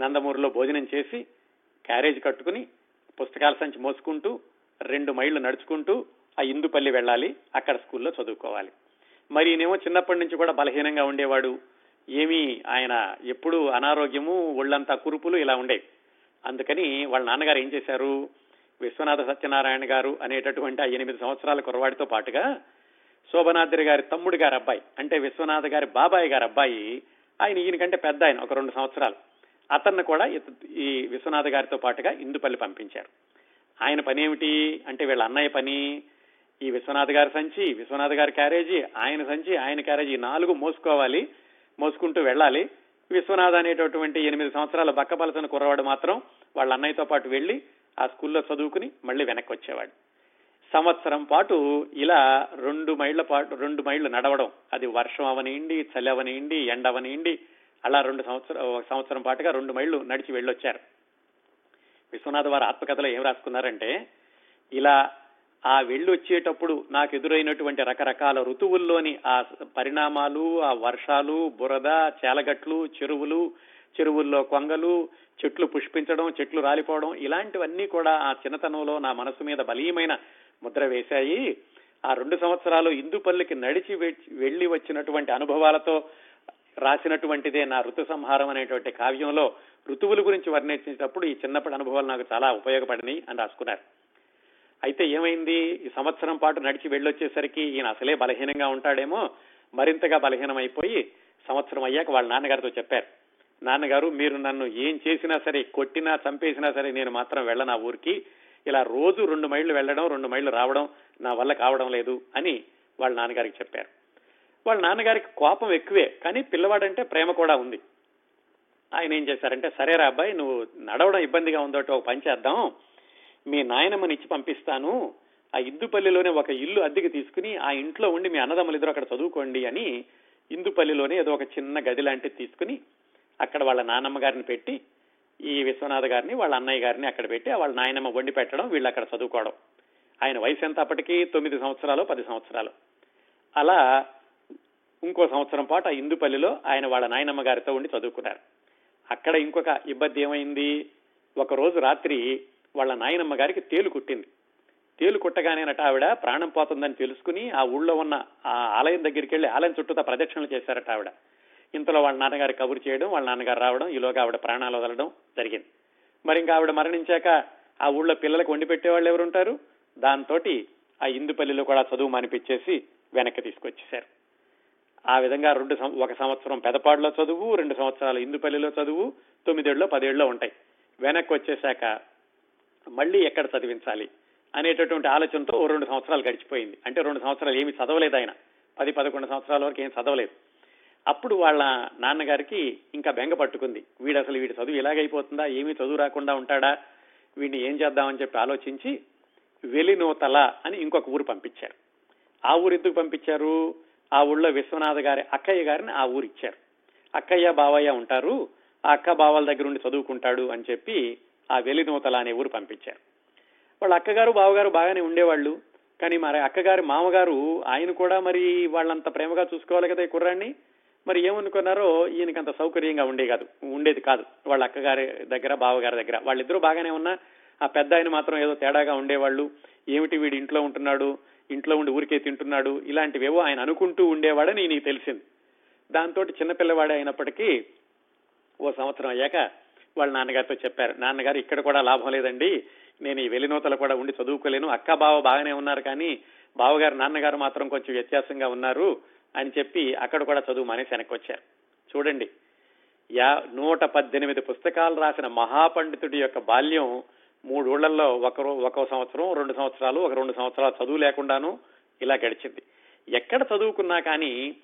నందమూరులో భోజనం చేసి క్యారేజ్ కట్టుకుని పుస్తకాల సంచి మోసుకుంటూ రెండు మైళ్ళు నడుచుకుంటూ ఆ ఇందుపల్లి వెళ్ళాలి. అక్కడ స్కూల్లో చదువుకోవాలి. మరి ఈయనేమో చిన్నప్పటి నుంచి కూడా బలహీనంగా ఉండేవాడు. ఏమీ ఆయన ఎప్పుడు అనారోగ్యము ఒళ్ళంతా కురుపులు ఇలా ఉండేవి. అందుకని వాళ్ళ నాన్నగారు ఏం చేశారు? విశ్వనాథ సత్యనారాయణ గారు అనేటటువంటి ఆ ఎనిమిది సంవత్సరాల కురవాడితో పాటుగా శోభనాద్రి గారి తమ్ముడు గారి అబ్బాయి అంటే విశ్వనాథ గారి బాబాయ్ గారి అబ్బాయి ఆయన ఈయనకంటే పెద్ద ఆయన ఒక రెండు సంవత్సరాలు. అతన్ని కూడా ఈ విశ్వనాథ గారితో పాటుగా ఇందుపల్లి పంపించారు. ఆయన పని ఏమిటి? అంటే వీళ్ళ అన్నయ్య పని ఈ విశ్వనాథ్ గారి సంచి విశ్వనాథ్ గారి క్యారేజీ ఆయన సంచి ఆయన క్యారేజీ నాలుగు మోసుకోవాలి. మోసుకుంటూ వెళ్ళాలి. విశ్వనాథ్ అనేటటువంటి ఎనిమిది సంవత్సరాల బక్కపలసిన కుర్రవాడు మాత్రం వాళ్ళ అన్నయ్యతో పాటు వెళ్ళి ఆ స్కూల్లో చదువుకుని మళ్ళీ వెనక్కి వచ్చేవాడు సంవత్సరం పాటు ఇలా రెండు మైళ్ళ పాటు రెండు మైళ్ళు నడవడం. అది వర్షం అవనియండి చలి అవనియండి ఎండ అవనియండి. అలా రెండు సంవత్సరం ఒక సంవత్సరం పాటుగా రెండు మైళ్ళు నడిచి వెళ్ళొచ్చారు. విశ్వనాథ్ వారి ఆత్మకథలో ఏం రాసుకున్నారంటే ఇలా ఆ వెళ్ళి వచ్చేటప్పుడు నాకు ఎదురైనటువంటి రకరకాల ఋతువుల్లోని ఆ పరిణామాలు ఆ వర్షాలు బురద చేలగట్లు చెరువులు చెరువుల్లో కొంగలు చెట్లు పుష్పించడం చెట్లు రాలిపోవడం ఇలాంటివన్నీ కూడా ఆ చిన్నతనంలో నా మనసు మీద బలీయమైన ముద్ర వేశాయి. ఆ రెండు సంవత్సరాలు ఇందుపల్లికి నడిచి వెళ్ళి వచ్చినటువంటి అనుభవాలతో రాసినటువంటిదే నా ఋతు సంహారం అనేటువంటి కావ్యంలో ఋతువుల గురించి వర్ణించేటప్పుడు ఈ చిన్నప్పటి అనుభవాలు నాకు చాలా ఉపయోగపడినాయి అని రాసుకున్నారు. అయితే ఏమైంది? ఈ సంవత్సరం పాటు నడిచి వెళ్ళొచ్చేసరికి ఈయన అసలే బలహీనంగా ఉంటాడేమో మరింతగా బలహీనం అయిపోయి సంవత్సరం అయ్యాక వాళ్ళ నాన్నగారితో చెప్పారు. నాన్నగారు మీరు నన్ను ఏం చేసినా సరే కొట్టినా చంపేసినా సరే నేను మాత్రం వెళ్ళను ఆ ఊరికి. ఇలా రోజు రెండు మైళ్ళు వెళ్ళడం రెండు మైళ్ళు రావడం నా వల్ల కావడం లేదు అని వాళ్ళ నాన్నగారికి చెప్పారు. వాళ్ళ నాన్నగారికి కోపం ఎక్కువే కానీ పిల్లవాడంటే ప్రేమ కూడా ఉంది. ఆయన ఏం చేశారంటే సరేరా అబ్బాయి నువ్వు నడవడం ఇబ్బందిగా ఉందో ఒక పని చేద్దాం. మీ నాయనమ్మని ఇచ్చి పంపిస్తాను. ఆ ఇందుపల్లిలోనే ఒక ఇల్లు అద్దెకి తీసుకుని ఆ ఇంట్లో ఉండి మీ అన్నదమ్ములు ఇద్దరు అక్కడ చదువుకోండి అని ఇందుపల్లిలోనే ఏదో ఒక చిన్న గది లాంటిది తీసుకుని అక్కడ వాళ్ళ నానమ్మ గారిని పెట్టి ఈ విశ్వనాథ్ గారిని వాళ్ళ అన్నయ్య గారిని అక్కడ పెట్టి వాళ్ళ నాయనమ్మ వండి పెట్టడం వీళ్ళు అక్కడ చదువుకోవడం. ఆయన వయసు ఎంత అప్పటికి? తొమ్మిది సంవత్సరాలు పది సంవత్సరాలు. అలా ఇంకో సంవత్సరం పాటు ఆ ఇందుపల్లిలో ఆయన వాళ్ళ నాయనమ్మ గారితో ఉండి చదువుకున్నారు. అక్కడ ఇంకొక ఇబ్బంది ఏమైంది? ఒక రోజు రాత్రి వాళ్ళ నాయనమ్మ గారికి తేలు కుట్టింది. తేలు కుట్టగానేనట ఆవిడ ప్రాణం పోతుందని తెలుసుకుని ఆ ఊళ్ళో ఉన్న ఆ ఆలయం దగ్గరికి వెళ్ళి ఆలయం చుట్టూతా ప్రదక్షిణలు చేశారట ఆవిడ. ఇంతలో వాళ్ళ నాన్నగారి కబురు చేయడం వాళ్ళ నాన్నగారు రావడం ఈలోగా ఆవిడ ప్రాణాలు వదలడం జరిగింది. మరి ఇంకా ఆవిడ మరణించాక ఆ ఊళ్ళో పిల్లలకు వండి పెట్టేవాళ్ళు ఎవరుంటారు? దాంతో ఆ ఇందుపల్లిలో కూడా చదువు మానిపించేసి వెనక్కి తీసుకొచ్చేశారు. ఆ విధంగా రెండు ఒక సంవత్సరం పెదపాడులో చదువు రెండు సంవత్సరాలు ఇందుపల్లిలో చదువు తొమ్మిదేళ్ళలో పదేళ్ళలో ఉంటాయి. వెనక్కి వచ్చేశాక మళ్ళీ ఎక్కడ చదివించాలి అనేటటువంటి ఆలోచనతో ఓ రెండు సంవత్సరాలు గడిచిపోయింది. అంటే రెండు సంవత్సరాలు ఏమి చదవలేదు ఆయన. పది పదకొండు సంవత్సరాల వరకు ఏం చదవలేదు. అప్పుడు వాళ్ళ నాన్నగారికి ఇంకా బెంగ పట్టుకుంది. వీడు అసలు వీడి చదువు ఇలాగైపోతుందా ఏమీ చదువు రాకుండా ఉంటాడా? వీడిని ఏం చేద్దామని చెప్పి ఆలోచించి వెలినూతల అని ఇంకొక ఊరు పంపించారు. ఆ ఊరు ఎందుకు పంపించారు? ఆ ఊళ్ళో విశ్వనాథ గారి అక్కయ్య గారిని ఆ ఊరు ఇచ్చారు. అక్కయ్య బావయ్య ఉంటారు. ఆ అక్క బావల దగ్గర ఉండి చదువుకుంటాడు అని చెప్పి ఆ వెలినూతల అనే ఊరు పంపించారు. వాళ్ళ అక్కగారు బావగారు బాగానే ఉండేవాళ్ళు. కానీ మరి అక్కగారి మామగారు ఆయన కూడా మరి వాళ్ళంత ప్రేమగా చూసుకోవాలి కదా ఈ కుర్రాన్ని. మరి ఏమనుకున్నారో ఈయనకి అంత సౌకర్యంగా ఉండే కాదు ఉండేది కాదు. వాళ్ళ అక్కగారి దగ్గర బావగారి దగ్గర. వాళ్ళిద్దరూ బాగానే ఉన్నా ఆ పెద్ద ఆయన మాత్రం ఏదో తేడాగా ఉండేవాళ్ళు. ఏమిటి వీడు ఇంట్లో ఉంటున్నాడు ఇంట్లో ఉండి ఊరికే తింటున్నాడు ఇలాంటివేవో ఆయన అనుకుంటూ ఉండేవాడని నీకు తెలిసింది. దాంతో చిన్నపిల్లవాడే అయినప్పటికీ ఓ సంవత్సరం అయ్యాక వాళ్ళ నాన్నగారితో చెప్పారు. నాన్నగారు ఇక్కడ కూడా లాభం లేదండి. నేను ఈ వెలినూతలు కూడా ఉండి చదువుకోలేను. అక్క బావ బాగానే ఉన్నారు కానీ బావగారు నాన్నగారు మాత్రం కొంచెం వ్యత్యాసంగా ఉన్నారు అని చెప్పి అక్కడ కూడా చదువు మానేసి వెనక్కి వచ్చారు చూడండి. యా నూట పద్దెనిమిది పుస్తకాలు రాసిన మహాపండితుడి యొక్క బాల్యం మూడూళ్ళలో ఒకరు ఒక సంవత్సరం రెండు సంవత్సరాలు ఒక రెండు సంవత్సరాలు చదువు లేకుండాను ఇలా గడిచింది. ఎక్కడ చదువుకున్నా కానీ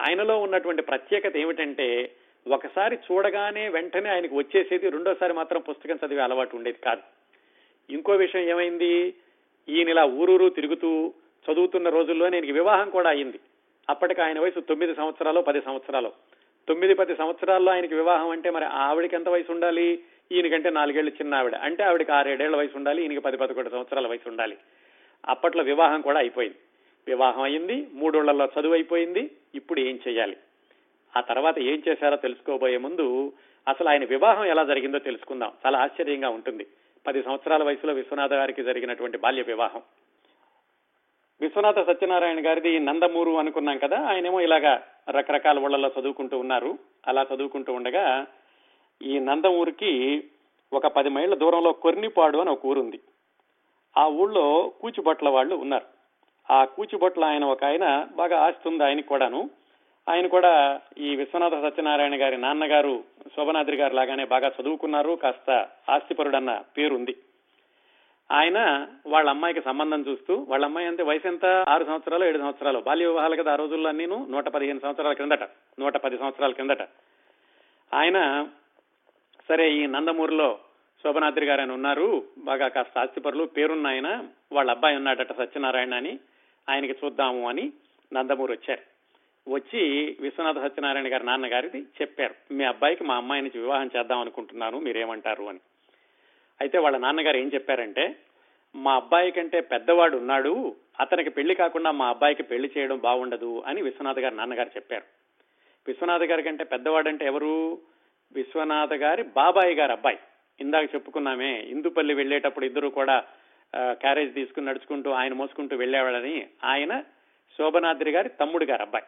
ఆయనలో ఉన్నటువంటి ప్రత్యేకత ఏమిటంటే ఒకసారి చూడగానే వెంటనే ఆయనకు వచ్చేసేది రెండోసారి మాత్రం పుస్తకం చదివే అలవాటు ఉండేది కాదు. ఇంకో విషయం ఏమైంది? ఈయన ఇలా ఊరూరు తిరుగుతూ చదువుతున్న రోజుల్లో నేను వివాహం కూడా అయింది అప్పటికి ఆయన వయసు తొమ్మిది సంవత్సరాలు పది సంవత్సరాలు. తొమ్మిది పది సంవత్సరాల్లో ఆయనకి వివాహం అంటే మరి ఆవిడకి ఎంత వయసు ఉండాలి? ఈయనకంటే నాలుగేళ్ళు చిన్న ఆవిడ. అంటే ఆవిడకి ఆరేడేళ్ళ వయసు ఉండాలి ఈయనకి పది పదకొండు సంవత్సరాల వయసు ఉండాలి. అప్పట్లో వివాహం కూడా అయిపోయింది. వివాహం అయింది మూడోళ్ళలో చదువు అయిపోయింది ఇప్పుడు ఏం చేయాలి? ఆ తర్వాత ఏం చేశారో తెలుసుకోబోయే ముందు అసలు ఆయన వివాహం ఎలా జరిగిందో తెలుసుకుందాం. చాలా ఆశ్చర్యంగా ఉంటుంది. పది సంవత్సరాల వయసులో విశ్వనాథ గారికి జరిగినటువంటి బాల్య వివాహం. విశ్వనాథ సత్యనారాయణ గారిది నందమూరు అనుకున్నాం కదా ఆయనేమో ఇలాగా రకరకాల ఊళ్ళల్లో చదువుకుంటూ ఉన్నారు. అలా చదువుకుంటూ ఉండగా ఈ నందమూరికి ఒక పది మైళ్ళ దూరంలో కొర్నిపాడు అని ఒక ఊరుంది. ఆ ఊళ్ళో కూచిబొట్ల వాళ్ళు ఉన్నారు. ఆ కూచిబొట్ల ఆయన ఒక ఆయన బాగా ఆస్తుంది ఉంది ఆయనకి కూడాను. ఆయన కూడా ఈ విశ్వనాథ సత్యనారాయణ గారి నాన్నగారు శోభనాద్రి గారు లాగానే బాగా చదువుకున్నారు కాస్త ఆస్తిపరుడన్న పేరుంది. ఆయన వాళ్ళ అమ్మాయికి సంబంధం చూస్తూ వాళ్ళ అమ్మాయి అంటే వయసు ఎంత? ఆరు సంవత్సరాలు ఏడు సంవత్సరాలు. బాల్య వివాహాలు కదా ఆ రోజుల్లో నేను నూట పదిహేను సంవత్సరాల క్రిందట. నూట పది సంవత్సరాల క్రిందట. ఆయన సరే ఈ నందమూరిలో శోభనాద్రి గారు ఉన్నారు బాగా కాస్త ఆస్తిపరులు పేరున్న ఆయన వాళ్ళ అబ్బాయి ఉన్నాడట సత్యనారాయణ అని ఆయనకి చూద్దాము అని నందమూరు వచ్చారు. వచ్చి విశ్వనాథ సత్యనారాయణ గారి నాన్నగారిని చెప్పారు. మీ అబ్బాయికి మా అమ్మాయి నుంచి వివాహం చేద్దాం అనుకుంటున్నాను మీరేమంటారు అని. అయితే వాళ్ళ నాన్నగారు ఏం చెప్పారంటే మా అబ్బాయి కంటే పెద్దవాడు ఉన్నాడు అతనికి పెళ్ళి కాకుండా మా అబ్బాయికి పెళ్ళి చేయడం బాగుండదు అని విశ్వనాథ గారి నాన్నగారు చెప్పారు. విశ్వనాథ్ గారి కంటే పెద్దవాడంటే ఎవరు? విశ్వనాథ గారి బాబాయి గారి అబ్బాయి. ఇందాక చెప్పుకున్నామే ఇందుపల్లి వెళ్ళేటప్పుడు ఇద్దరు కూడా క్యారేజ్ తీసుకుని నడుచుకుంటూ ఆయన మోసుకుంటూ వెళ్ళేవాడని ఆయన శోభనాద్రి గారి తమ్ముడు గారి అబ్బాయి.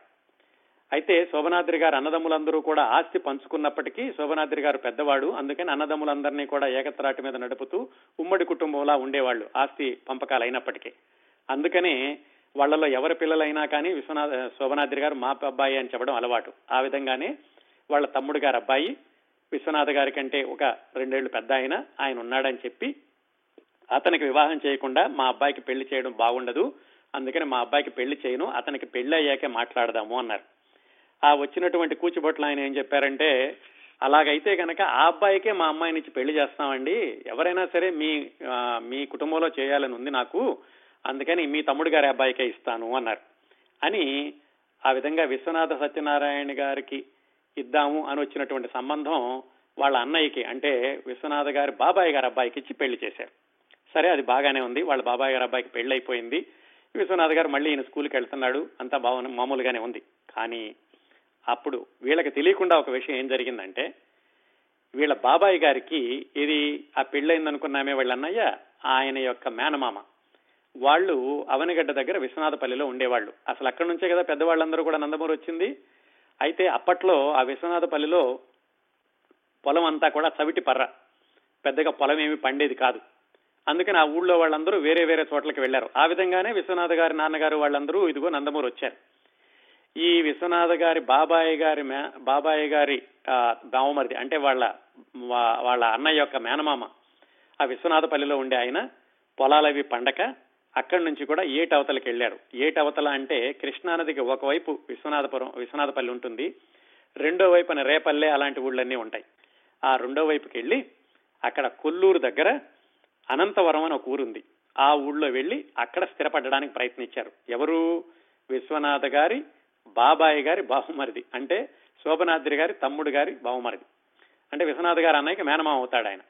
అయితే శోభనాద్రి గారు అన్నదమ్ములందరూ కూడా ఆస్తి పంచుకున్నప్పటికీ శోభనాద్రి గారు పెద్దవాడు. అందుకని అన్నదమ్ములందరినీ కూడా ఏకత్రాటి మీద నడుపుతూ ఉమ్మడి కుటుంబంలా ఉండేవాళ్ళు ఆస్తి పంపకాలు అయినప్పటికీ అందుకనే వాళ్ళలో ఎవరి పిల్లలైనా కానీ విశ్వనాథ శోభనాద్రి గారు మా అబ్బాయి అని చెప్పడం అలవాటు. ఆ విధంగానే వాళ్ళ తమ్ముడు గారు అబ్బాయి విశ్వనాథ గారి కంటే ఒక రెండేళ్ళు పెద్ద ఆయన ఆయన ఉన్నాడని చెప్పి అతనికి వివాహం చేయకుండా మా అబ్బాయికి పెళ్ళి చేయడం బాగుండదు. అందుకని మా అబ్బాయికి పెళ్ళి చేయను అతనికి పెళ్ళి అయ్యాకే మాట్లాడదాము అన్నారు. ఆ వచ్చినటువంటి కూచిబొట్లు ఆయన ఏం చెప్పారంటే అలాగైతే కనుక ఆ అబ్బాయికే మా అమ్మాయి నుంచి పెళ్ళి చేస్తామండి. ఎవరైనా సరే మీ మీ కుటుంబంలో చేయాలని ఉంది నాకు. అందుకని మీ తమ్ముడు గారి అబ్బాయికే ఇస్తాను అన్నారు. అని ఆ విధంగా విశ్వనాథ సత్యనారాయణ గారికి ఇద్దాము అని వచ్చినటువంటి సంబంధం వాళ్ళ అన్నయ్యకి అంటే విశ్వనాథ గారి బాబాయ్ గారి అబ్బాయికి ఇచ్చి పెళ్ళి చేశారు. సరే అది బాగానే ఉంది. వాళ్ళ బాబాయ్ గారి అబ్బాయికి పెళ్ళి అయిపోయింది విశ్వనాథ్ గారు మళ్ళీ ఈయన స్కూల్కి వెళ్తున్నాడు. అంతా బాగా మామూలుగానే ఉంది. కానీ అప్పుడు వీళ్ళకి తెలియకుండా ఒక విషయం ఏం జరిగిందంటే వీళ్ళ బాబాయ్ గారికి ఇది ఆ పెళ్ళైందనుకున్నామే వాళ్ళ అన్నయ్య ఆయన యొక్క మేనమామ. వాళ్ళు అవనిగడ్డ దగ్గర విశ్వనాథపల్లిలో ఉండేవాళ్ళు. అసలు అక్కడి నుంచే కదా పెద్దవాళ్ళందరూ కూడా నందమూరు వచ్చింది. అయితే అప్పట్లో ఆ విశ్వనాథపల్లిలో పొలం అంతా కూడా చవిటి పర్ర. పెద్దగా పొలం ఏమి పండేది కాదు. అందుకని ఆ ఊళ్ళో వాళ్ళందరూ వేరే వేరే చోట్లకి వెళ్ళారు ఆ విధంగానే విశ్వనాథ గారి నాన్నగారు వాళ్ళందరూ ఇదిగో నందమూరు వచ్చారు ఈ విశ్వనాథ గారి బాబాయి గారి బాబాయి గారి బావమరిది అంటే వాళ్ళ వాళ్ళ అన్నయ్య యొక్క మేనమామ ఆ విశ్వనాథపల్లిలో ఉండే ఆయన పొలాలవి పండక అక్కడి నుంచి కూడా ఏటవతలకి వెళ్ళారు ఏటవతల అంటే కృష్ణానదికి ఒకవైపు విశ్వనాథపురం విశ్వనాథపల్లి ఉంటుంది. రెండో వైపున రేపల్లె అలాంటి ఊళ్ళన్నీ ఉంటాయి. ఆ రెండో వైపుకి వెళ్ళి అక్కడ కొల్లూరు దగ్గర అనంతవరం అని ఒక ఊరుంది. ఆ ఊళ్ళో వెళ్ళి అక్కడ స్థిరపడడానికి ప్రయత్నించారు. ఎవరు? విశ్వనాథ గారి బాబాయి గారి బాహుమరిది అంటే శోభనాద్రి గారి తమ్ముడు గారి బాహుమరిది అంటే విశ్వనాథ్ గారు అన్నయ్యకి మేనమామ అవుతాడు ఆయన.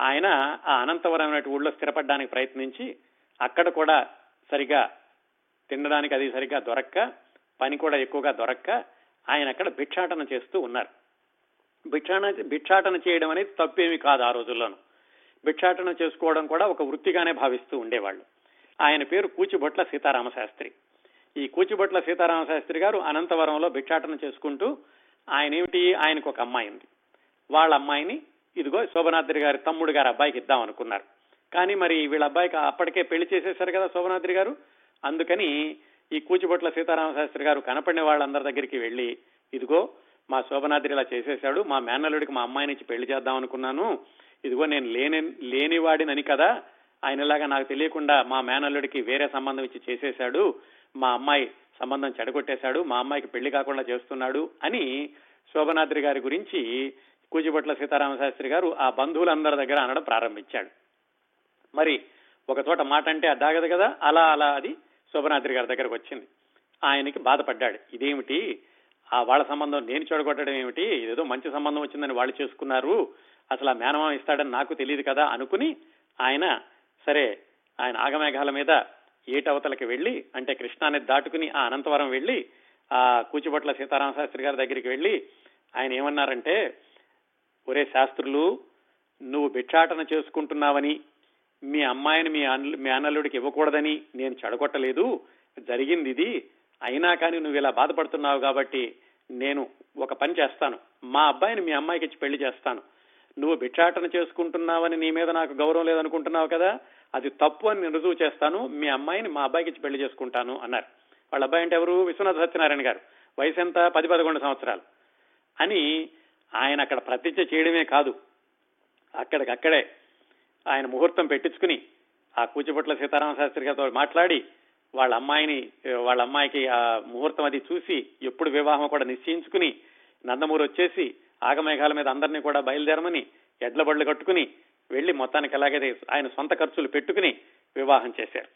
ఆయన ఆ అనంతవరం అనే ఊళ్ళో స్థిరపడడానికి ప్రయత్నించి అక్కడ కూడా సరిగా తినడానికి అది సరిగా దొరక్క పని కూడా ఎక్కువగా దొరక్క ఆయన అక్కడ భిక్షాటన చేస్తూ ఉన్నారు. భిక్షాటన భిక్షాటన చేయడం అనేది తప్పేమి కాదు ఆ రోజుల్లోనూ. భిక్షాటన చేసుకోవడం కూడా ఒక వృత్తిగానే భావిస్తూ ఉండేవాళ్ళు. ఆయన పేరు కూచిబొట్ల సీతారామశాస్త్రి. ఈ కూచిబొట్ల సీతారామ శాస్త్రి గారు అనంతవరంలో భిక్షాటన చేసుకుంటూ ఆయన ఏమిటి ఆయనకు ఒక అమ్మాయి ఉంది. వాళ్ళ అమ్మాయిని ఇదిగో శోభనాద్రి గారి తమ్ముడు గారి అబ్బాయికి ఇద్దాం అనుకున్నారు. కానీ మరి వీళ్ళ అబ్బాయికి అప్పటికే పెళ్ళి చేసేశారు కదా శోభనాద్రి గారు. అందుకని ఈ కూచిబొట్ల సీతారామ శాస్త్రి గారు కనపడిన వాళ్ళందరి దగ్గరికి వెళ్ళి ఇదిగో మా శోభనాద్రి ఇలా చేసేశాడు మా మేనల్లుడికి మా అమ్మాయి నుంచి పెళ్ళి చేద్దాం అనుకున్నాను. ఇదిగో నేను లేని లేనివాడినని కదా ఆయనలాగా నాకు తెలియకుండా మా మేనల్లుడికి వేరే సంబంధం ఇచ్చి చేసేశాడు. మా అమ్మాయి సంబంధం చెడగొట్టేశాడు మా అమ్మాయికి పెళ్ళి కాకుండా చేస్తున్నాడు అని శోభనాద్రి గారి గురించి కూచిపట్ల సీతారామ శాస్త్రి గారు ఆ బంధువులందరి దగ్గర అనడం ప్రారంభించాడు. మరి ఒక చోట మాట అంటే అదాగదు కదా? అలా అలా అది శోభనాద్రి గారి దగ్గరకు వచ్చింది. ఆయనకి బాధపడ్డాడు. ఇదేమిటి? ఆ వాళ్ళ సంబంధం నేను చెడగొట్టడం ఏమిటి? ఏదో మంచి సంబంధం వచ్చిందని వాళ్ళు చేసుకున్నారు. అసలు ఆ మేనమామ ఇస్తాడని నాకు తెలియదు కదా అనుకుని ఆయన సరే ఆయన ఆగమేఘాల మీద ఏటవతలకి వెళ్ళి అంటే కృష్ణాని దాటుకుని ఆ అనంతవరం వెళ్ళి ఆ కూచిబొట్ల సీతారామ శాస్త్రి గారి దగ్గరికి వెళ్ళి ఆయన ఏమన్నారంటే ఒరే శాస్త్రులు నువ్వు భిక్షాటన చేసుకుంటున్నావని మీ అమ్మాయిని మీ మీ అన్నల్లుడికి ఇవ్వకూడదని నేను చెడగొట్టలేదు. జరిగింది ఇది అయినా కానీ నువ్వు ఇలా బాధపడుతున్నావు కాబట్టి నేను ఒక పని చేస్తాను. మా అబ్బాయిని మీ అమ్మాయికి ఇచ్చి పెళ్ళి చేస్తాను. నువ్వు భిక్షాటన చేసుకుంటున్నావని నీ మీద నాకు గౌరవం లేదనుకుంటున్నావు కదా అది తప్పు అని నేను రుజువు చేస్తాను మీ అమ్మాయిని మా అబ్బాయికి ఇచ్చి పెళ్ళి చేసుకుంటాను అన్నారు. వాళ్ళ అబ్బాయి అంటే ఎవరు? విశ్వనాథ సత్యనారాయణ గారు. వయసు ఎంత? పది పదకొండు సంవత్సరాలు. అని ఆయన అక్కడ ప్రతిజ్ఞ చేయడమే కాదు. అక్కడికక్కడే ఆయన ముహూర్తం పెట్టించుకుని ఆ కూచిపట్ల సీతారామ శాస్త్రి గారితో మాట్లాడి వాళ్ళ అమ్మాయిని వాళ్ళ అమ్మాయికి ఆ ముహూర్తం అది చూసి ఎప్పుడు వివాహం కూడా నిశ్చయించుకుని నందమూరు వచ్చేసి ఆగమేఘాల మీద అందరినీ కూడా బయలుదేరమని ఎడ్ల బళ్ళు కట్టుకుని వెళ్ళి మొత్తానికి ఎలాగైతే ఆయన సొంత ఖర్చులు పెట్టుకుని వివాహం చేశారు.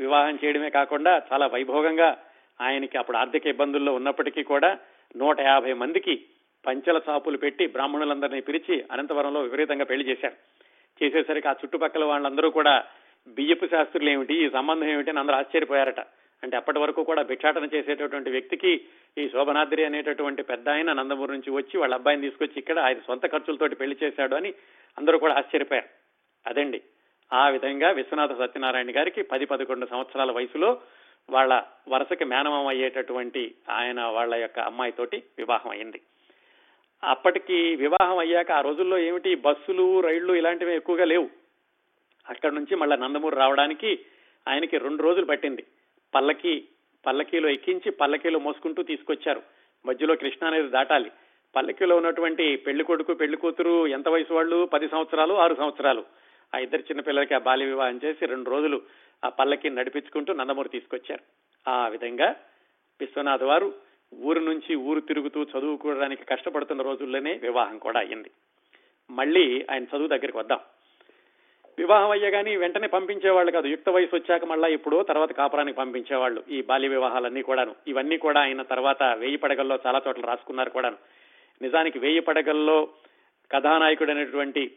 వివాహం చేయడమే కాకుండా చాలా వైభోగంగా ఆయనకి అప్పుడు ఆర్థిక ఇబ్బందుల్లో ఉన్నప్పటికీ కూడా నూట యాభై మందికి పంచల చాపులు పెట్టి బ్రాహ్మణులందరినీ పిలిచి అనంతవరంలో విపరీతంగా పెళ్ళి చేశారు. చేసేసరికి ఆ చుట్టుపక్కల వాళ్ళందరూ కూడా బియ్యపు శాస్త్రులు ఏమిటి ఈ సంబంధం ఏమిటి అని అందరూ ఆశ్చర్యపోయారట. అంటే అప్పటి వరకు కూడా భిక్షాటన చేసేటటువంటి వ్యక్తికి ఈ శోభనాద్రి అనేటటువంటి పెద్ద ఆయన నందమూరు నుంచి వచ్చి వాళ్ళ అబ్బాయిని తీసుకొచ్చి ఇక్కడ ఆయన సొంత ఖర్చులతోటి పెళ్ళి చేశాడు అని అందరూ కూడా ఆశ్చర్యపోయారు. అదండి. ఆ విధంగా విశ్వనాథ సత్యనారాయణ గారికి పది పదకొండు సంవత్సరాల వయసులో వాళ్ళ వరుసకి మేనమం అయ్యేటటువంటి ఆయన వాళ్ళ యొక్క అమ్మాయితోటి వివాహం అయింది. అప్పటికి వివాహం అయ్యాక ఆ రోజుల్లో ఏమిటి? బస్సులు రైళ్ళు ఇలాంటివి ఎక్కువగా లేవు. అక్కడ నుంచి మళ్ళా నందమూరు రావడానికి ఆయనకి రెండు రోజులు పట్టింది. పల్లకి పల్లకీలో ఎక్కించి పల్లకీలో మోసుకుంటూ తీసుకొచ్చారు. మధ్యలో కృష్ణ అనేది దాటాలి. పల్లకీలో ఉన్నటువంటి పెళ్ళి కొడుకు పెళ్ళి కూతురు ఎంత వయసు వాళ్ళు? పది సంవత్సరాలు ఆరు సంవత్సరాలు? ఆ ఇద్దరు చిన్నపిల్లలకి ఆ బాల్య వివాహం చేసి రెండు రోజులు ఆ పల్లకి నడిపించుకుంటూ నందమూరి తీసుకొచ్చారు. ఆ విధంగా విశ్వనాథ్ వారు ఊరు నుంచి ఊరు తిరుగుతూ చదువుకోవడానికి కష్టపడుతున్న రోజుల్లోనే వివాహం కూడా అయ్యింది. మళ్ళీ ఆయన చదువు దగ్గరికి వద్దాం. వివాహం అయ్యగాని వెంటనే పంపించేవాళ్ళు కాదు. యుక్త వయసు వచ్చాక మళ్ళా ఇప్పుడు తర్వాత కాపురానికి పంపించేవాళ్ళు ఈ బాల్య వివాహాలన్నీ కూడాను. ఇవన్నీ కూడా ఆయన తర్వాత వేయి పడగల్లో చాలా చోట్ల రాసుకున్నారు కూడాను. నిజానికి వేయి పడగల్లో కథానాయకుడు అనేటువంటి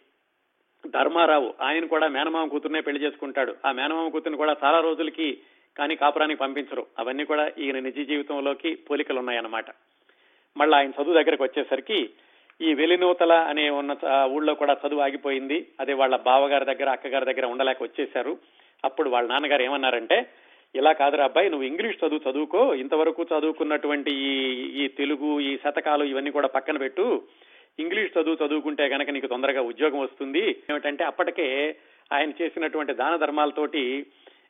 ధర్మారావు ఆయన కూడా మేనమామ కూతురునే పెళ్ళి చేసుకుంటాడు. ఆ మేనమామ కూతురుని కూడా చాలా రోజులకి కానీ కాపురానికి పంపించరు. అవన్నీ కూడా ఈయన నిజ జీవితంలోకి పోలికలు ఉన్నాయన్నమాట మళ్ళీ ఆయన చదువు దగ్గరకు వచ్చేసరికి ఈ వెలినూతల అనే ఉన్న ఊళ్ళో కూడా చదువు ఆగిపోయింది. అదే వాళ్ళ బావగారి దగ్గర అక్కగారి దగ్గర ఉండలేక వచ్చేశారు. అప్పుడు వాళ్ళ నాన్నగారు ఏమన్నారంటే ఇలా కాదురా అబ్బాయి నువ్వు ఇంగ్లీష్ చదువు చదువుకో. ఇంతవరకు చదువుకున్నటువంటి ఈ ఈ తెలుగు ఈ శతకాలు ఇవన్నీ కూడా పక్కన పెట్టు. ఇంగ్లీష్ చదువు చదువుకుంటే గనక నీకు తొందరగా ఉద్యోగం వస్తుంది. ఏమిటంటే అప్పటికే ఆయన చేసినటువంటి దాన ధర్మాలతోటి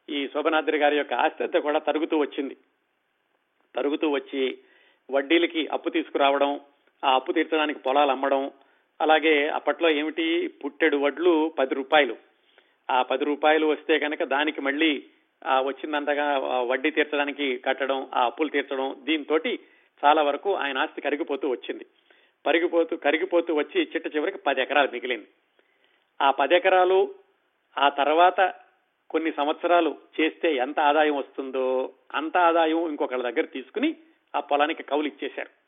ఈ శోభనాద్రి గారి యొక్క ఆస్థత కూడా తరుగుతూ వచ్చింది. తరుగుతూ వచ్చి వడ్డీలకి అప్పు తీసుకురావడం ఆ అప్పు తీర్చడానికి పొలాలు అమ్మడం అలాగే అప్పట్లో ఏమిటి? పుట్టెడు వడ్లు పది రూపాయలు. ఆ పది రూపాయలు వస్తే కనుక దానికి మళ్ళీ ఆ వచ్చిందంతగా వడ్డీ తీర్చడానికి కట్టడం ఆ అప్పులు తీర్చడం దీంతో చాలా వరకు ఆయన ఆస్తి కరిగిపోతూ వచ్చింది. పరిగిపోతూ కరిగిపోతూ వచ్చి చిట్ట చివరికి పది ఎకరాలు మిగిలింది. ఆ పది ఎకరాలు ఆ తర్వాత కొన్ని సంవత్సరాలు చేస్తే ఎంత ఆదాయం వస్తుందో అంత ఆదాయం ఇంకొకళ్ళ దగ్గర తీసుకుని ఆ పొలానికి కౌలు ఇచ్చేశారు.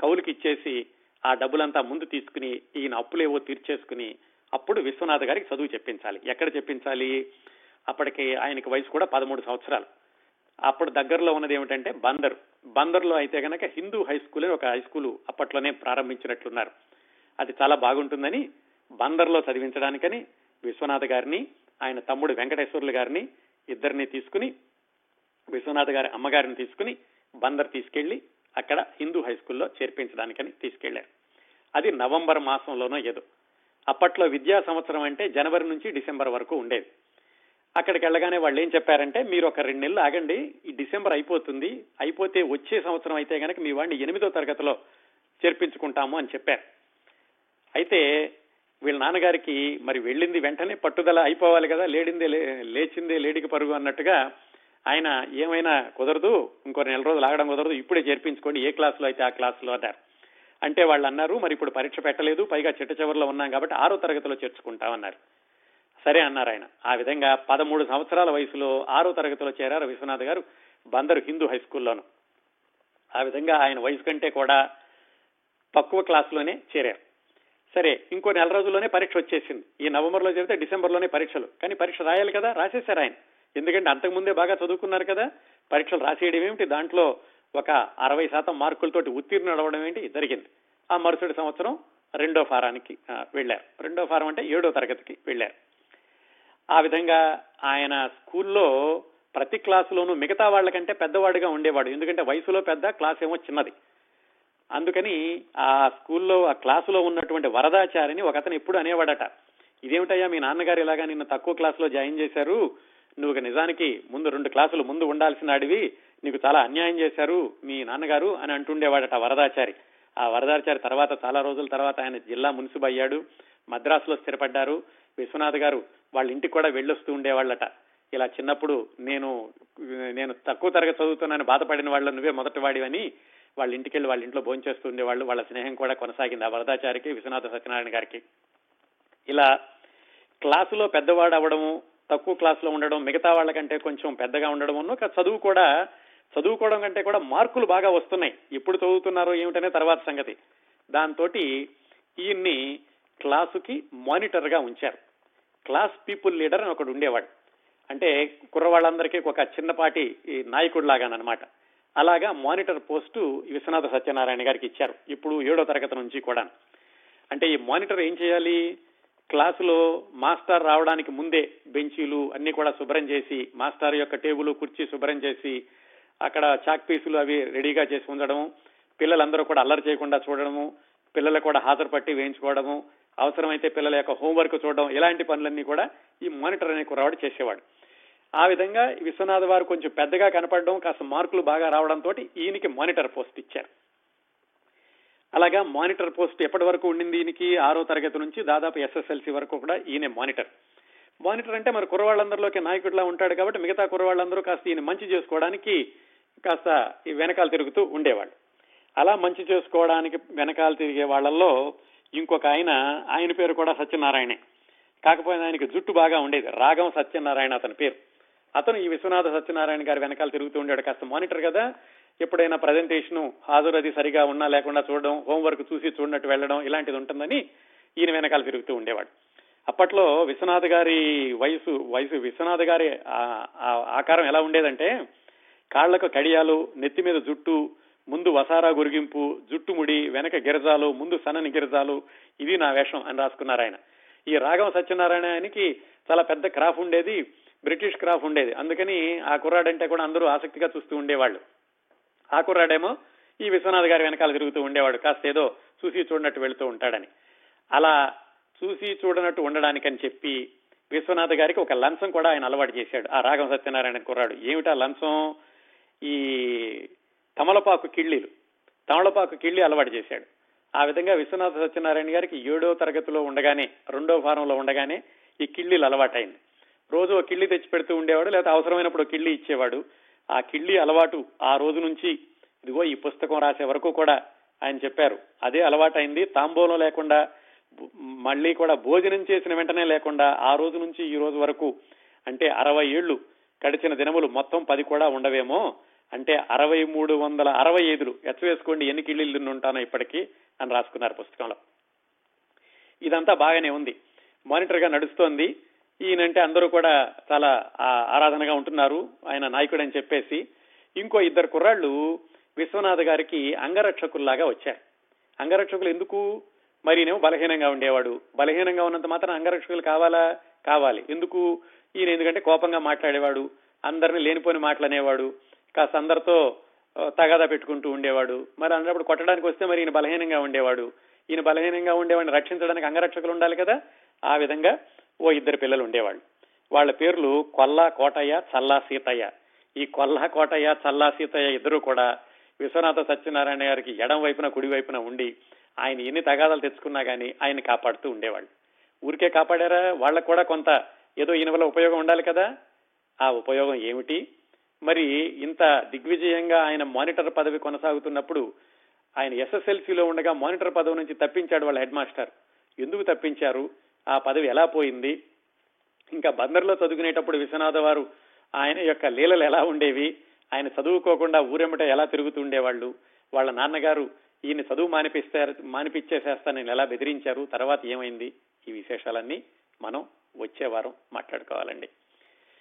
కౌలుకి ఇచ్చేసి ఆ డబ్బులంతా ముందు తీసుకుని ఈయన అప్పులేవో తీర్చేసుకుని అప్పుడు విశ్వనాథ్ గారికి చదువు చెప్పించాలి. ఎక్కడ చెప్పించాలి? అప్పటికి ఆయనకి వయసు కూడా పదమూడు సంవత్సరాలు. అప్పుడు దగ్గరలో ఉన్నది ఏమిటంటే బందర్. బందర్లో అయితే కనుక హిందూ హై స్కూల్ ఒక హై స్కూల్ అప్పట్లోనే ప్రారంభించినట్లున్నారు. అది చాలా బాగుంటుందని బందర్లో చదివించడానికని విశ్వనాథ్ గారిని ఆయన తమ్ముడు వెంకటేశ్వర్లు గారిని ఇద్దరిని తీసుకుని విశ్వనాథ్ గారి అమ్మగారిని తీసుకుని బందర్ తీసుకెళ్ళి అక్కడ హిందూ హై స్కూల్లో చేర్పించడానికని తీసుకెళ్ళారు అది నవంబర్ మాసంలోనో ఏదో. అప్పట్లో విద్యా సంవత్సరం అంటే జనవరి నుంచి డిసెంబర్ వరకు ఉండేది. అక్కడికి వెళ్ళగానే వాళ్ళు ఏం చెప్పారంటే మీరు ఒక రెండు నెలలు ఆగండి ఈ డిసెంబర్ అయిపోతుంది అయిపోతే వచ్చే సంవత్సరం అయితే కనుక మీ వాడిని ఎనిమిదో తరగతిలో చేర్పించుకుంటాము అని చెప్పారు. అయితే వీళ్ళ నాన్నగారికి మరి వెళ్ళింది వెంటనే పట్టుదల అయిపోవాలి కదా లేడిందే లేచిందే లేడికి పరుగు అన్నట్టుగా ఆయన ఏమైనా కుదరదు ఇంకో నెల రోజులు ఆగడం కుదరదు ఇప్పుడే చేర్పించుకోండి ఏ క్లాసులో అయితే ఆ క్లాసులో అన్నారు. అంటే వాళ్ళు అన్నారు మరి ఇప్పుడు పరీక్ష పెట్టలేదు పైగా చిట్ట చివరిలో ఉన్నాం కాబట్టి ఆరో తరగతిలో చేర్చుకుంటామన్నారు సరే అన్నారు ఆయన. ఆ విధంగా పదమూడు సంవత్సరాల వయసులో ఆరో తరగతిలో చేరారు విశ్వనాథ్ గారు బందరు హిందూ హై స్కూల్లోను. ఆ విధంగా ఆయన వయసు కంటే కూడా తక్కువ క్లాసులోనే చేరారు. సరే ఇంకో నెల రోజుల్లోనే పరీక్ష వచ్చేసింది. ఈ నవంబర్లో చేరితే డిసెంబర్లోనే పరీక్షలు. కానీ పరీక్ష రాయాలి కదా రాసేశారు ఆయన. ఎందుకంటే అంతకుముందే బాగా చదువుకున్నారు కదా. పరీక్షలు రాసేయడం ఏమిటి? దాంట్లో ఒక అరవై శాతం మార్కులతోటి ఉత్తీర్ణులు అవడం ఏంటి? జరిగింది. ఆ మరుసటి సంవత్సరం రెండో ఫారానికి వెళ్ళారు. రెండో ఫారం అంటే ఏడో తరగతికి వెళ్ళారు. ఆ విధంగా ఆయన స్కూల్లో ప్రతి క్లాసులోనూ మిగతా వాళ్ళకంటే పెద్దవాడిగా ఉండేవాడు. ఎందుకంటే వయసులో పెద్ద క్లాస్ ఏమో చిన్నది. అందుకని ఆ స్కూల్లో ఆ క్లాసులో ఉన్నటువంటి వరదాచారిని ఒక అతను ఎప్పుడు అనేవాడట. ఇదేమిటయ్యా మీ నాన్నగారు ఇలాగా నిన్ను తక్కువ క్లాసులో జాయిన్ చేశారు? నువ్వు నిజానికి ముందు రెండు క్లాసులు ముందు ఉండాల్సిన అడివి నీకు చాలా అన్యాయం చేశారు మీ నాన్నగారు అని అంటుండేవాడట వరదాచారి. ఆ వరదాచారి తర్వాత చాలా రోజుల తర్వాత ఆయన జిల్లా మున్సిబ్ అయ్యాడు. మద్రాసులో స్థిరపడ్డారు. విశ్వనాథ్ గారు వాళ్ళ ఇంటికి కూడా వెళ్ళొస్తూ ఉండేవాళ్ళట. ఇలా చిన్నప్పుడు నేను నేను తక్కువ తరగతి చదువుతున్నాను బాధపడిన వాళ్ళు నువ్వే మొదటి వాడివని వాళ్ళ ఇంటికి వెళ్ళి వాళ్ళ ఇంట్లో భోంచేస్తూ ఉండేవాళ్ళు. వాళ్ళ స్నేహం కూడా కొనసాగింది ఆ వరదాచారికి విశ్వనాథ సత్యనారాయణ గారికి. ఇలా క్లాసులో పెద్దవాడు అవ్వడము తక్కువ క్లాసులో ఉండడం మిగతా వాళ్ళకంటే కొంచెం పెద్దగా ఉండడం చదువు కూడా చదువుకోవడం కంటే కూడా మార్కులు బాగా వస్తున్నాయి. ఎప్పుడు చదువుతున్నారో ఏమిటనే తర్వాత సంగతి. దాంతో ఈయన్ని క్లాసుకి మానిటర్గా ఉంచారు. క్లాస్ పీపుల్ లీడర్ అని ఒకడు ఉండేవాడు. అంటే కుర్రవాళ్ళందరికీ ఒక చిన్నపాటి నాయకుడు లాగానమాట అలాగా మానిటర్ పోస్టు విశ్వనాథ సత్యనారాయణ గారికి ఇచ్చారు. ఇప్పుడు ఏడో తరగతి నుంచి కూడా అంటే ఈ మానిటర్ ఏం చేయాలి? క్లాసులో మాస్టర్ రావడానికి ముందే బెంచీలు అన్ని కూడా శుభ్రం చేసి మాస్టర్ యొక్క టేబుల్ కుర్చీ శుభ్రం చేసి అక్కడ చాక్ పీసులు అవి రెడీగా చేసి ఉంచడము పిల్లలందరూ కూడా అల్లరి చేయకుండా చూడడము పిల్లలు కూడా హాజరు పట్టి వేయించుకోవడము అవసరమైతే పిల్లల యొక్క హోంవర్క్ చూడడం ఇలాంటి పనులన్నీ కూడా ఈ మానిటర్ అనే కుర్రవాడు చేసేవాడు. ఆ విధంగా విశ్వనాథ్ వారు కొంచెం పెద్దగా కనపడడం కాస్త మార్కులు బాగా రావడంతో ఈయనకి మానిటర్ పోస్ట్ ఇచ్చారు. అలాగా మానిటర్ పోస్ట్ ఎప్పటి వరకు ఉండింది ఈయనకి? ఆరో తరగతి నుంచి దాదాపు ఎస్ఎస్ఎల్సీ వరకు కూడా ఈయన మానిటర్. మానిటర్ అంటే మరి కుర్రవాళ్ళందరిలోకి నాయకుడిలా ఉంటాడు కాబట్టి మిగతా కుర్రవాళ్ళందరూ కాస్త ఈయన మంచి చేసుకోవడానికి కాస్త ఈ వెనకాల తిరుగుతూ ఉండేవాళ్ళు. అలా మంచి చేసుకోవడానికి వెనకాల తిరిగే వాళ్ళల్లో ఇంకొక ఆయన ఆయన పేరు కూడా సత్యనారాయణే. కాకపోతే ఆయనకి జుట్టు బాగా ఉండేది. రాగం సత్యనారాయణ అతని పేరు. అతను ఈ విశ్వనాథ సత్యనారాయణ గారి వెనకాల తిరుగుతూ ఉండేవాడు. కాస్త మానిటర్ కదా ఎప్పుడైనా ప్రజెంటేషన్ హాజరు అది సరిగా ఉన్నా లేకుండా చూడడం హోంవర్క్ చూసి చూడనట్టు వెళ్ళడం ఇలాంటిది ఉంటుందని ఈయన వెనకాల తిరుగుతూ ఉండేవాడు. అప్పట్లో విశ్వనాథ్ గారి వయసు వయసు విశ్వనాథ్ గారి ఆకారం ఎలా ఉండేదంటే కాళ్ళకు కడియాలు నెత్తి మీద జుట్టు ముందు వసారా గురిగింపు జుట్టు ముడి వెనక గిరజాలు ముందు సన్నని గిరజాలు ఇది నా వేషం అని రాసుకున్నారు ఆయన. ఈ రాగం సత్యనారాయణకి చాలా పెద్ద క్రాఫ్ ఉండేది బ్రిటిష్ క్రాఫ్ ఉండేది. అందుకని ఆ కుర్రాడంటే కూడా అందరూ ఆసక్తిగా చూస్తూ ఉండేవాళ్ళు. ఆ కుర్రాడేమో ఈ విశ్వనాథ్ గారి వెనకాల తిరుగుతూ ఉండేవాడు కాస్త ఏదో చూసి చూడనట్టు వెళుతూ ఉంటాడని. అలా చూసి చూడనట్టు ఉండడానికని చెప్పి విశ్వనాథ్ గారికి ఒక లంచం కూడా ఆయన అలవాటు చేశాడు. ఆ రాగం సత్యనారాయణ కుర్రాడు ఏమిటా లంచం? ఈ తమలపాకు కిళ్ళీలు తమలపాకు కిళ్ళి అలవాటు చేశాడు. ఆ విధంగా విశ్వనాథ సత్యనారాయణ గారికి ఏడో తరగతిలో ఉండగానే రెండో ఫారంలో ఉండగానే ఈ కిళ్ళీలు అలవాటైంది. రోజు ఒక కిళ్ళి తెచ్చి పెడుతూ ఉండేవాడు లేకపోతే అవసరమైనప్పుడు కిళ్ళి ఇచ్చేవాడు. ఆ కిళ్ళి అలవాటు ఆ రోజు నుంచి ఇదిగో ఈ పుస్తకం రాసే వరకు కూడా ఆయన చెప్పారు. అదే అలవాటైంది. తాంబూలం లేకుండా మళ్ళీ కూడా భోజనం చేసిన వెంటనే లేకుండా ఆ రోజు నుంచి ఈ రోజు వరకు అంటే అరవై ఏళ్ళు గడిచిన దినములు మొత్తం పది కూడా ఉండవేమో. అంటే అరవై మూడు వందల అరవై ఐదులు. ఎచ్చవేసుకోండి ఎన్ని కిళ్ళిళ్ళు ఉంటానో ఇప్పటికీ అని రాసుకున్నారు పుస్తకంలో. ఇదంతా బాగానే ఉంది. మానిటర్గా నడుస్తోంది. ఈయనంటే అందరూ కూడా చాలా ఆరాధనగా ఉంటున్నారు. ఆయన నాయకుడు అని చెప్పేసి ఇంకో ఇద్దరు కుర్రాళ్ళు విశ్వనాథ్ గారికి అంగరక్షకుల్లాగా వచ్చారు. అంగరక్షకులు ఎందుకు? మరి బలహీనంగా ఉండేవాడు. బలహీనంగా ఉన్నంత మాత్రం అంగరక్షకులు కావాలా? కావాలి. ఎందుకు? ఈయన ఎందుకంటే కోపంగా మాట్లాడేవాడు. అందరిని లేనిపోని మాట్లాడేవాడు కాస్త అందరితో తగాదా పెట్టుకుంటూ ఉండేవాడు. మరి అన్నప్పుడు కొట్టడానికి వస్తే మరి ఈయన బలహీనంగా ఉండేవాడు. ఈయన బలహీనంగా ఉండేవాడిని రక్షించడానికి అంగరక్షకులు ఉండాలి కదా? ఆ విధంగా ఓ ఇద్దరు పిల్లలు ఉండేవాళ్ళు. వాళ్ళ పేర్లు కొల్లా కోటయ్య చల్లా సీతయ్య. ఈ కొల్లా కోటయ్య చల్లా సీతయ్య ఇద్దరు కూడా విశ్వనాథ సత్యనారాయణ గారికి ఎడం వైపున కుడి వైపున ఉండి ఆయన ఎన్ని తగాదాలు తెచ్చుకున్నా కానీ ఆయన కాపాడుతూ ఉండేవాళ్ళు. ఊరికే కాపాడారా? వాళ్ళకు కూడా కొంత ఏదో ఈయన వల్ల ఉపయోగం ఉండాలి కదా? ఆ ఉపయోగం ఏమిటి? మరి ఇంత దిగ్విజయంగా ఆయన మానిటర్ పదవి కొనసాగుతున్నప్పుడు ఆయన ఎస్ఎస్ఎల్సీలో ఉండగా మానిటర్ పదవి నుంచి తప్పించాడు వాళ్ళ హెడ్ మాస్టర్ ఎందుకు తప్పించారు? ఆ పదవి ఎలా పోయింది? ఇంకా బందర్లో చదువుకునేటప్పుడు విశ్వనాథ వారు ఆయన యొక్క లీలలు ఎలా ఉండేవి? ఆయన చదువుకోకుండా ఊరెమ్మట ఎలా తిరుగుతుండేవాళ్ళు వాళ్ళ నాన్నగారు ఈయన చదువు మానిపిస్తారు మానిపించేసేస్తానని ఎలా బెదిరించారు? తర్వాత ఏమైంది? ఈ విశేషాలన్నీ మనం వచ్చే వారం మాట్లాడుకోవాలండి.